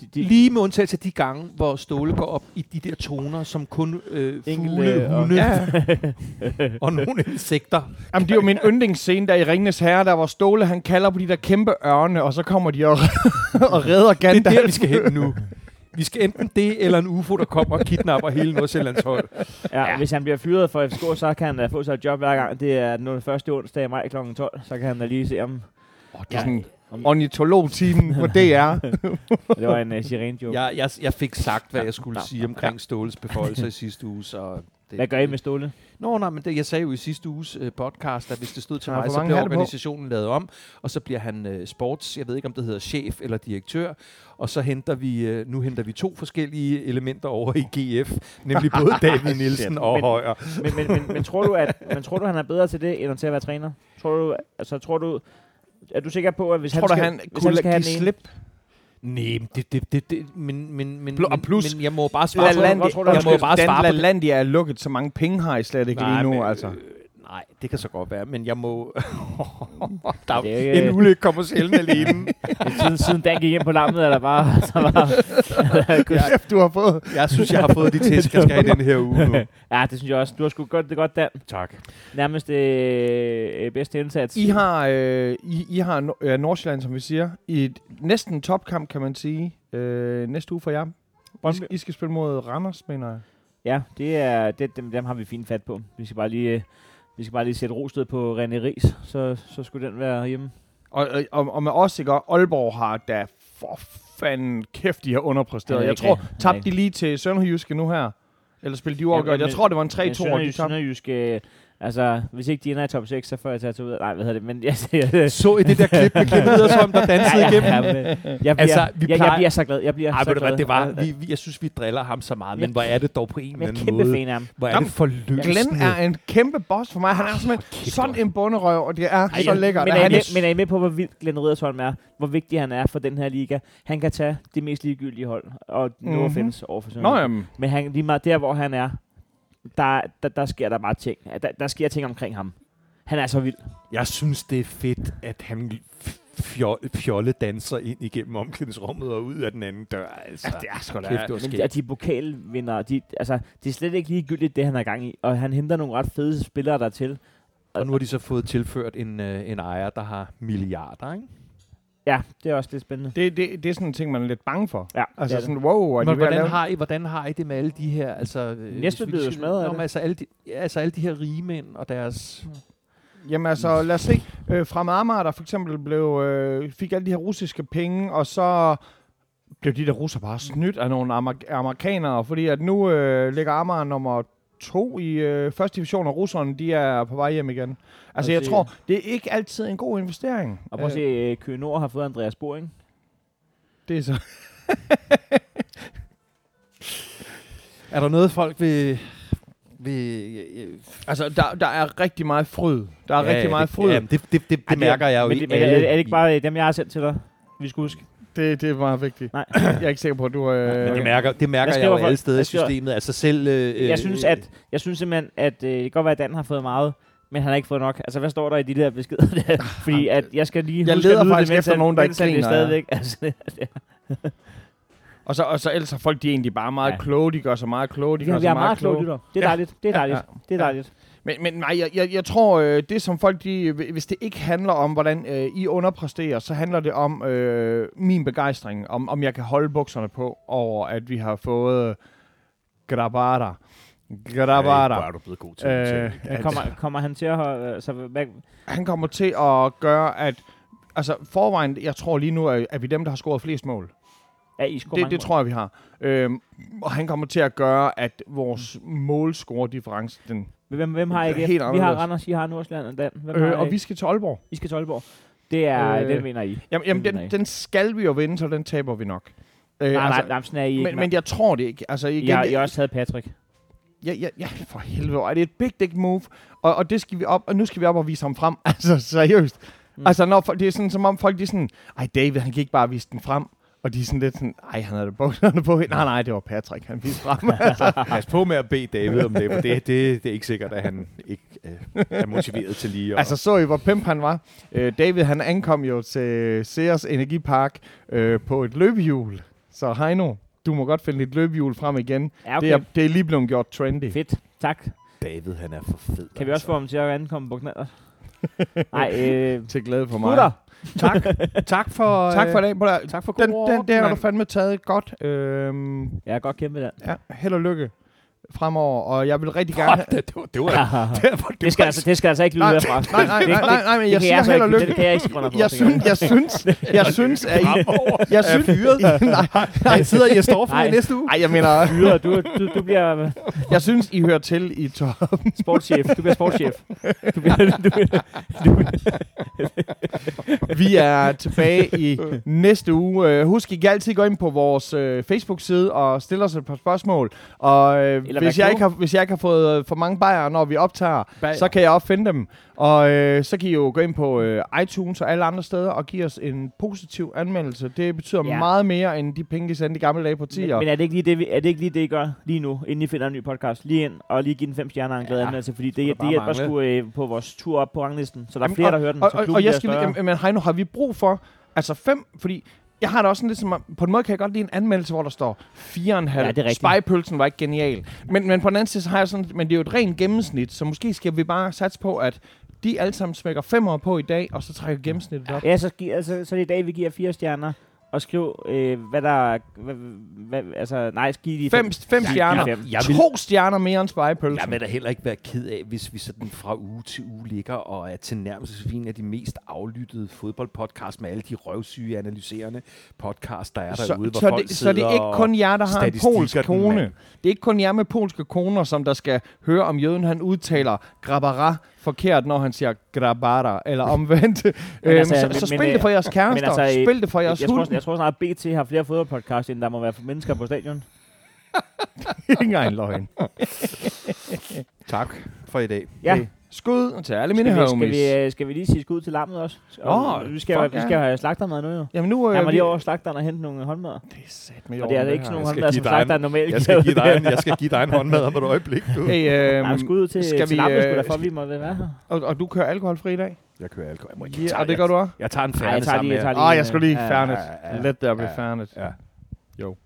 De, de, Lige med undtagelse af de gange, hvor Ståle går op i de der toner, som kun øh, fugle, og- hunde Ja, *laughs* og nogle insekter. Jamen, det er jo min yndlingsscene der i Ringenes Herre, der hvor Ståle han kalder på de der kæmpe ørne, og så kommer de og, *laughs* og redder Det er Gandalf. der, vi skal hen nu. Vi skal enten det, eller en UFO, der kommer og kidnapper hele Nordsjællands hold. ja, ja. Hvis han bliver fyret for FCK, så kan han da få sig et job hver gang. Det er den første onsdag i maj kl. 12. Så kan han da lige se, om Oh, det er sådan ornitolog-timen på *laughs* DR. *laughs* det var en uh, sirene-joke. Jeg, jeg, jeg fik sagt, hvad Ja, jeg skulle ja, sige omkring Ståles beføjelser i sidste uge. Så det, Hvad gør I med Ståle? Nå, nej, men det, jeg sagde jo i sidste uges øh, podcast, at hvis det stod til Ja, mig, så på? organisationen lavet om, og så bliver han øh, sports, jeg ved ikke om det hedder chef eller direktør, og så henter vi, øh, nu henter vi to forskellige elementer over i GF, nemlig både *laughs* David Nielsen og Men- Højer. Men, men, men, men, tror du, at, men tror du, han er bedre til det, end til at være træner? Tror du, altså, tror du, er du sikker på, at hvis Tror han du, skal, han hvis kunne han skal have give den ene, slip? Nej, det, det, det, det, men, men, men, Pl- og plus- men jeg må bare svare på Lad- det. hvor tror du, jeg han må bare svare på det. Landia er lukket, så mange penge har I slet ikke lige nu, men, altså. Øh, nej, det kan så godt være, men jeg må... *laughs* der, Det er jo en ikke- ulykke kommer sjældent alene. *laughs* siden, siden Dan gik ind på lammet, er der bare... *laughs* Så var, Kæft, du har fået. Jeg synes, jeg har fået de tæsk, jeg skal have i den her uge nu. ja, det synes jeg også. Du har sgu godt det godt, Dan. Tak. Nærmest øh, bedste indsats. I har, øh, I, I har no- øh, Nordsjælland, som vi siger, i et næsten topkamp, kan man sige, øh, næste uge for jer. I, Brøndby. I skal spille mod Randers, mener jeg. Ja, det er, det, dem, dem har vi fint fat på. Vi skal bare lige, øh, vi skal bare lige sætte rosted på René Ries, så, så skulle den være hjemme. Og, og- og, med os, ikke? Aalborg har da for fanden kæft, de har underpræsteret. Er Jeg ikke tror, tabte de lige til Sønderjyske nu her? Eller spillede de uafgjort? Jeg tror, det var en 3-2, Men og de tabte. Sønderjysk, øh, altså, hvis ikke de ender i top 6, så får jeg taget ud af... Nej, hvad hedder det? Men *laughs* jeg, jeg, Så I det der klip med Kim *laughs* Edersholm, der dansede ja, ja, igennem? ja, men jeg, bliver, Altså, vi jeg, jeg plejer- bliver så glad. Jeg bliver Ej, så ved du hvad, glad. det var, Jeg- vi, vi, jeg synes, vi driller ham så meget, Jeg- men hvor er det dog på en Jeg eller er anden kæmpe måde. fan af ham. Hvor er Jamen, det forløsende. Glenn er en kæmpe boss for mig. Han er simpelthen sådan en bunderøv, og det er Ej, så jeg- lækkert. Men er, I han med, er, men er I med på, hvor vildt Glenn Riddersholm er? Hvor vigtig han er for den her liga? Han kan tage det mest ligegyldige hold, og no Mhm. offense over for Nå, Sønderjysk. jamen. Men han, lige meget der, hvor han er, der, der, der sker der bare ting. Der, der sker ting omkring ham. Han er så vild. Jeg synes, det er fedt, at han f- fjol, fjolle danser ind igennem omklædningsrummet og ud af den anden dør. Altså. det er sgu da- Kæft, det Men de, de pokalvinder, de, altså, det er slet ikke ligegyldigt, det han er gang i. Og han henter nogle ret fede spillere dertil. Og nu har de så fået tilført en, øh, en ejer, der har milliarder, ikke? Ja, det er også lidt spændende. Det, det, det er sådan en ting, man er lidt bange for. Ja, Altså sådan, wow, er Men hvordan lave... har, I, hvordan har I det med alle de her... Altså, øh, Næste skal- smadret men Altså alle, de, altså alle de her rige mænd og deres... Jamen altså, lad os se. Øh, fra Amager, der for eksempel blev, øh, fik alle de her russiske penge, og så blev de der russer bare snydt af nogle amer- amerikanere, fordi at nu øh, ligger Amager nummer to i øh, første division, og russerne, de er på vej hjem igen. Altså, jeg se- tror, det er ikke altid en god investering. Og prøv at se, øh, Køge Nord har fået Andreas Boring. Det er så... *laughs* Er der noget, folk vil... vil øh, Altså, der, der er rigtig meget fryd. Der er ja, rigtig meget fryd. Ja, det, det, det, det, mærker jeg jo men, i men er, er det ikke bare øh, dem, jeg har sendt til dig? Vi skal huske. Det, det er meget vigtigt. Nej. *clears throat* Jeg er ikke sikker på, at du... Øh, Men det mærker, det mærker Jeg jeg, jo for- alle steder i systemet. Altså selv... Øh, Jeg synes, at, jeg synes simpelthen, at øh, det kan godt være, at Dan har fået meget, men han har ikke fået nok. Altså, hvad står der i de der beskeder? der? *laughs* Fordi at jeg skal lige Jeg huske leder faktisk det, efter han- nogen, der ikke er griner, ja. stadigvæk. Altså, det, Og så, og så ellers er folk, de er egentlig bare meget Ja. ja. kloge. De gør sig meget kloge. De ja, gør sig har meget kloge lytter. Det er Ja. dejligt. Det er Ja, dejligt. ja. Det er dejligt. Men, men nej, jeg, jeg, jeg tror, øh, det som folk, de, hvis det ikke handler om, hvordan øh, I underpræsterer, så handler det om øh, min begejstring, om, om jeg kan holde bukserne på over, at vi har fået Grabara. Grabara. Hey, er du blevet god til Øh, at kommer, kommer han til at... holde- Altså, hvad, Han kommer til at gøre, at... Altså, forvejen, jeg tror lige nu, er, er vi dem, der har scoret flest mål. Er I Det, det tror jeg, vi har. Øhm, og han kommer til at gøre, at vores målscore-difference, den... Hvem, hvem har I Helt ikke? Vi har. Randers, I har Nordsjælland og Dan. Hvem har Øh, I? og vi skal til Aalborg. I skal til Aalborg. Det er... Øh, den vinder I. Jamen, jamen Den den, I. den skal vi jo vinde, så den taber vi nok. Øh, Nej, altså, nej, nej, er I ikke. men, men jeg tror det ikke. Altså, igen, jeg, det- jeg har også taget Patrick. ja, ja, ja, for helvede, hvor er det et big dick move. Og, og det skal vi op, og nu skal vi op og vise ham frem. *laughs* Altså, seriøst. Mm. Altså, når, folk- det er sådan, som om folk, de er sådan, ej, David, han kan ikke bare vise den frem. Og de er sådan lidt sådan, ej, han havde det bukserne på. Nej, nej, det var Patrick, han viste frem. *laughs* altså, Pas på med at bede David om det, for det, det, det er ikke sikkert, at han ikke øh, er motiveret til lige at... altså, så I, hvor pimp han var. Øh, David, han ankom jo til Sears Energipark øh, på et løbehjul. Så Heino, du må godt finde dit løbehjul frem igen. Ja, okay. Det, er, det er lige blevet gjort trendy. Fedt. Tak. David, han er for fed. Kan vi også få ham til at ankomme på knaller? *laughs* Nej, øh... Til glæde for mig. Gutter! Tak, tak for... *laughs* Tak for i øh, dag. Tak for god Den, den, den har du fandme taget godt. Øhm, Jeg har godt kæmpet der. ja, held og lykke fremover. Og jeg vil rigtig gerne... Hold da, *laughs* det var, det var, det var, det, skal altså, det skal altså ikke lyde Nej, derfra. Nej, nej, nej, nej, nej, men jeg det siger held og lykke. Det kan jeg ikke. Jeg det synes, jeg synes, jeg *laughs* synes, at I... Jeg synes, *laughs* nej, Han sidder i Estorfen Nej. i næste uge. nej, jeg mener, Fyre, du, du, du bliver jeg synes, I hører til i top. sportschef. Du bliver sportschef. Du bliver, du bliver, du bliver, Vi er tilbage i næste uge. Øh, Husk, I kan altid gå ind på vores øh, Facebook-side og stille os et par spørgsmål. Og øh, Eller hvis, jeg ikke har, hvis jeg ikke har fået øh, for mange bajer, når vi optager, Bajer. så kan jeg også finde dem. Og øh, så kan I jo gå ind på øh, iTunes og alle andre steder og give os en positiv anmeldelse. Det betyder Ja. meget mere, end de penge, de sendte i gamle dage på 10 men, men er det ikke lige det, vi, er det ikke lige det, I gør lige nu, inden I finder en ny podcast? Lige ind og lige give den fem stjerner en glad Ja, anmeldelse, fordi det, det bare hjælper sgu øh, på vores tur op på ranglisten. Så der er Jamen, flere, og- der hører den, Og, og, og jeg skal, jamen, men Heino, har vi brug for altså fem, fordi jeg har det også sådan lidt som, om- på en måde kan jeg godt lide en anmeldelse, hvor der står 4,5. Ja. Spejpølsen var ikke genial. Men, men på den anden side, så har jeg sådan, men det er jo et rent gennemsnit, så måske skal vi bare satse på, at de alle sammen smækker femmer på i dag, og så trækker gennemsnittet op. Ja, så, gi- altså, så er det i dag, vi giver fire stjerner. Og skriv, øh, hvad der er... Hvad, hvad, altså, nej, giv de Fem, fem stjerner. ja, jeg vil- To stjerner mere end spejpølsen. Jeg vil da heller ikke være ked af, hvis vi sådan fra uge til uge ligger og er tilnærmelsesvis en af de mest aflyttede fodboldpodcasts med alle de røvsyge analyserende podcasts, der er så, derude, hvor så, folk det, så det er ikke kun jer, der har en polsk kone. Det er ikke kun jer med polske koner, som der skal høre, om jøden han udtaler grabara forkert, når han siger grabara, eller omvendt. *laughs* øhm, altså, så, men- så men, spil øh, det for jeres kærester, altså, øh, spil det for jeres jeg, tror, hund. jeg tror snart, at BT har flere fodboldpodcasts, end der må være for mennesker på stadion. *laughs* Engang løgn. Tak for i dag. Ja. Okay. Skud til alle mine Skal vi, skal, homies. vi, øh, skal vi lige sige skud til lammet også? Og Nå, vi skal, fuck vi ja. skal have slagtermad nu jo. Jamen nu... Jeg må vi- lige over slagteren og hente nogle håndmadder. Det er sat med Og det er ikke sådan nogle skal give som slagteren normalt Jeg skal give dig en, jeg skal give dig en håndmad om et øjeblik. Du. Hey, øhm, Nej, skud til, skal til vi, lammet, sgu da øh, vi må være her. og, og du kører alkoholfri i dag? Jeg kører alkohol. Jeg må ikke. Ja, jeg og det gør du også? Jeg tager en tager sammen med tager Åh, lige jeg skulle lige ja, færdigt. ja, ja. Let there be Ja. færdigt. Ja. Jo.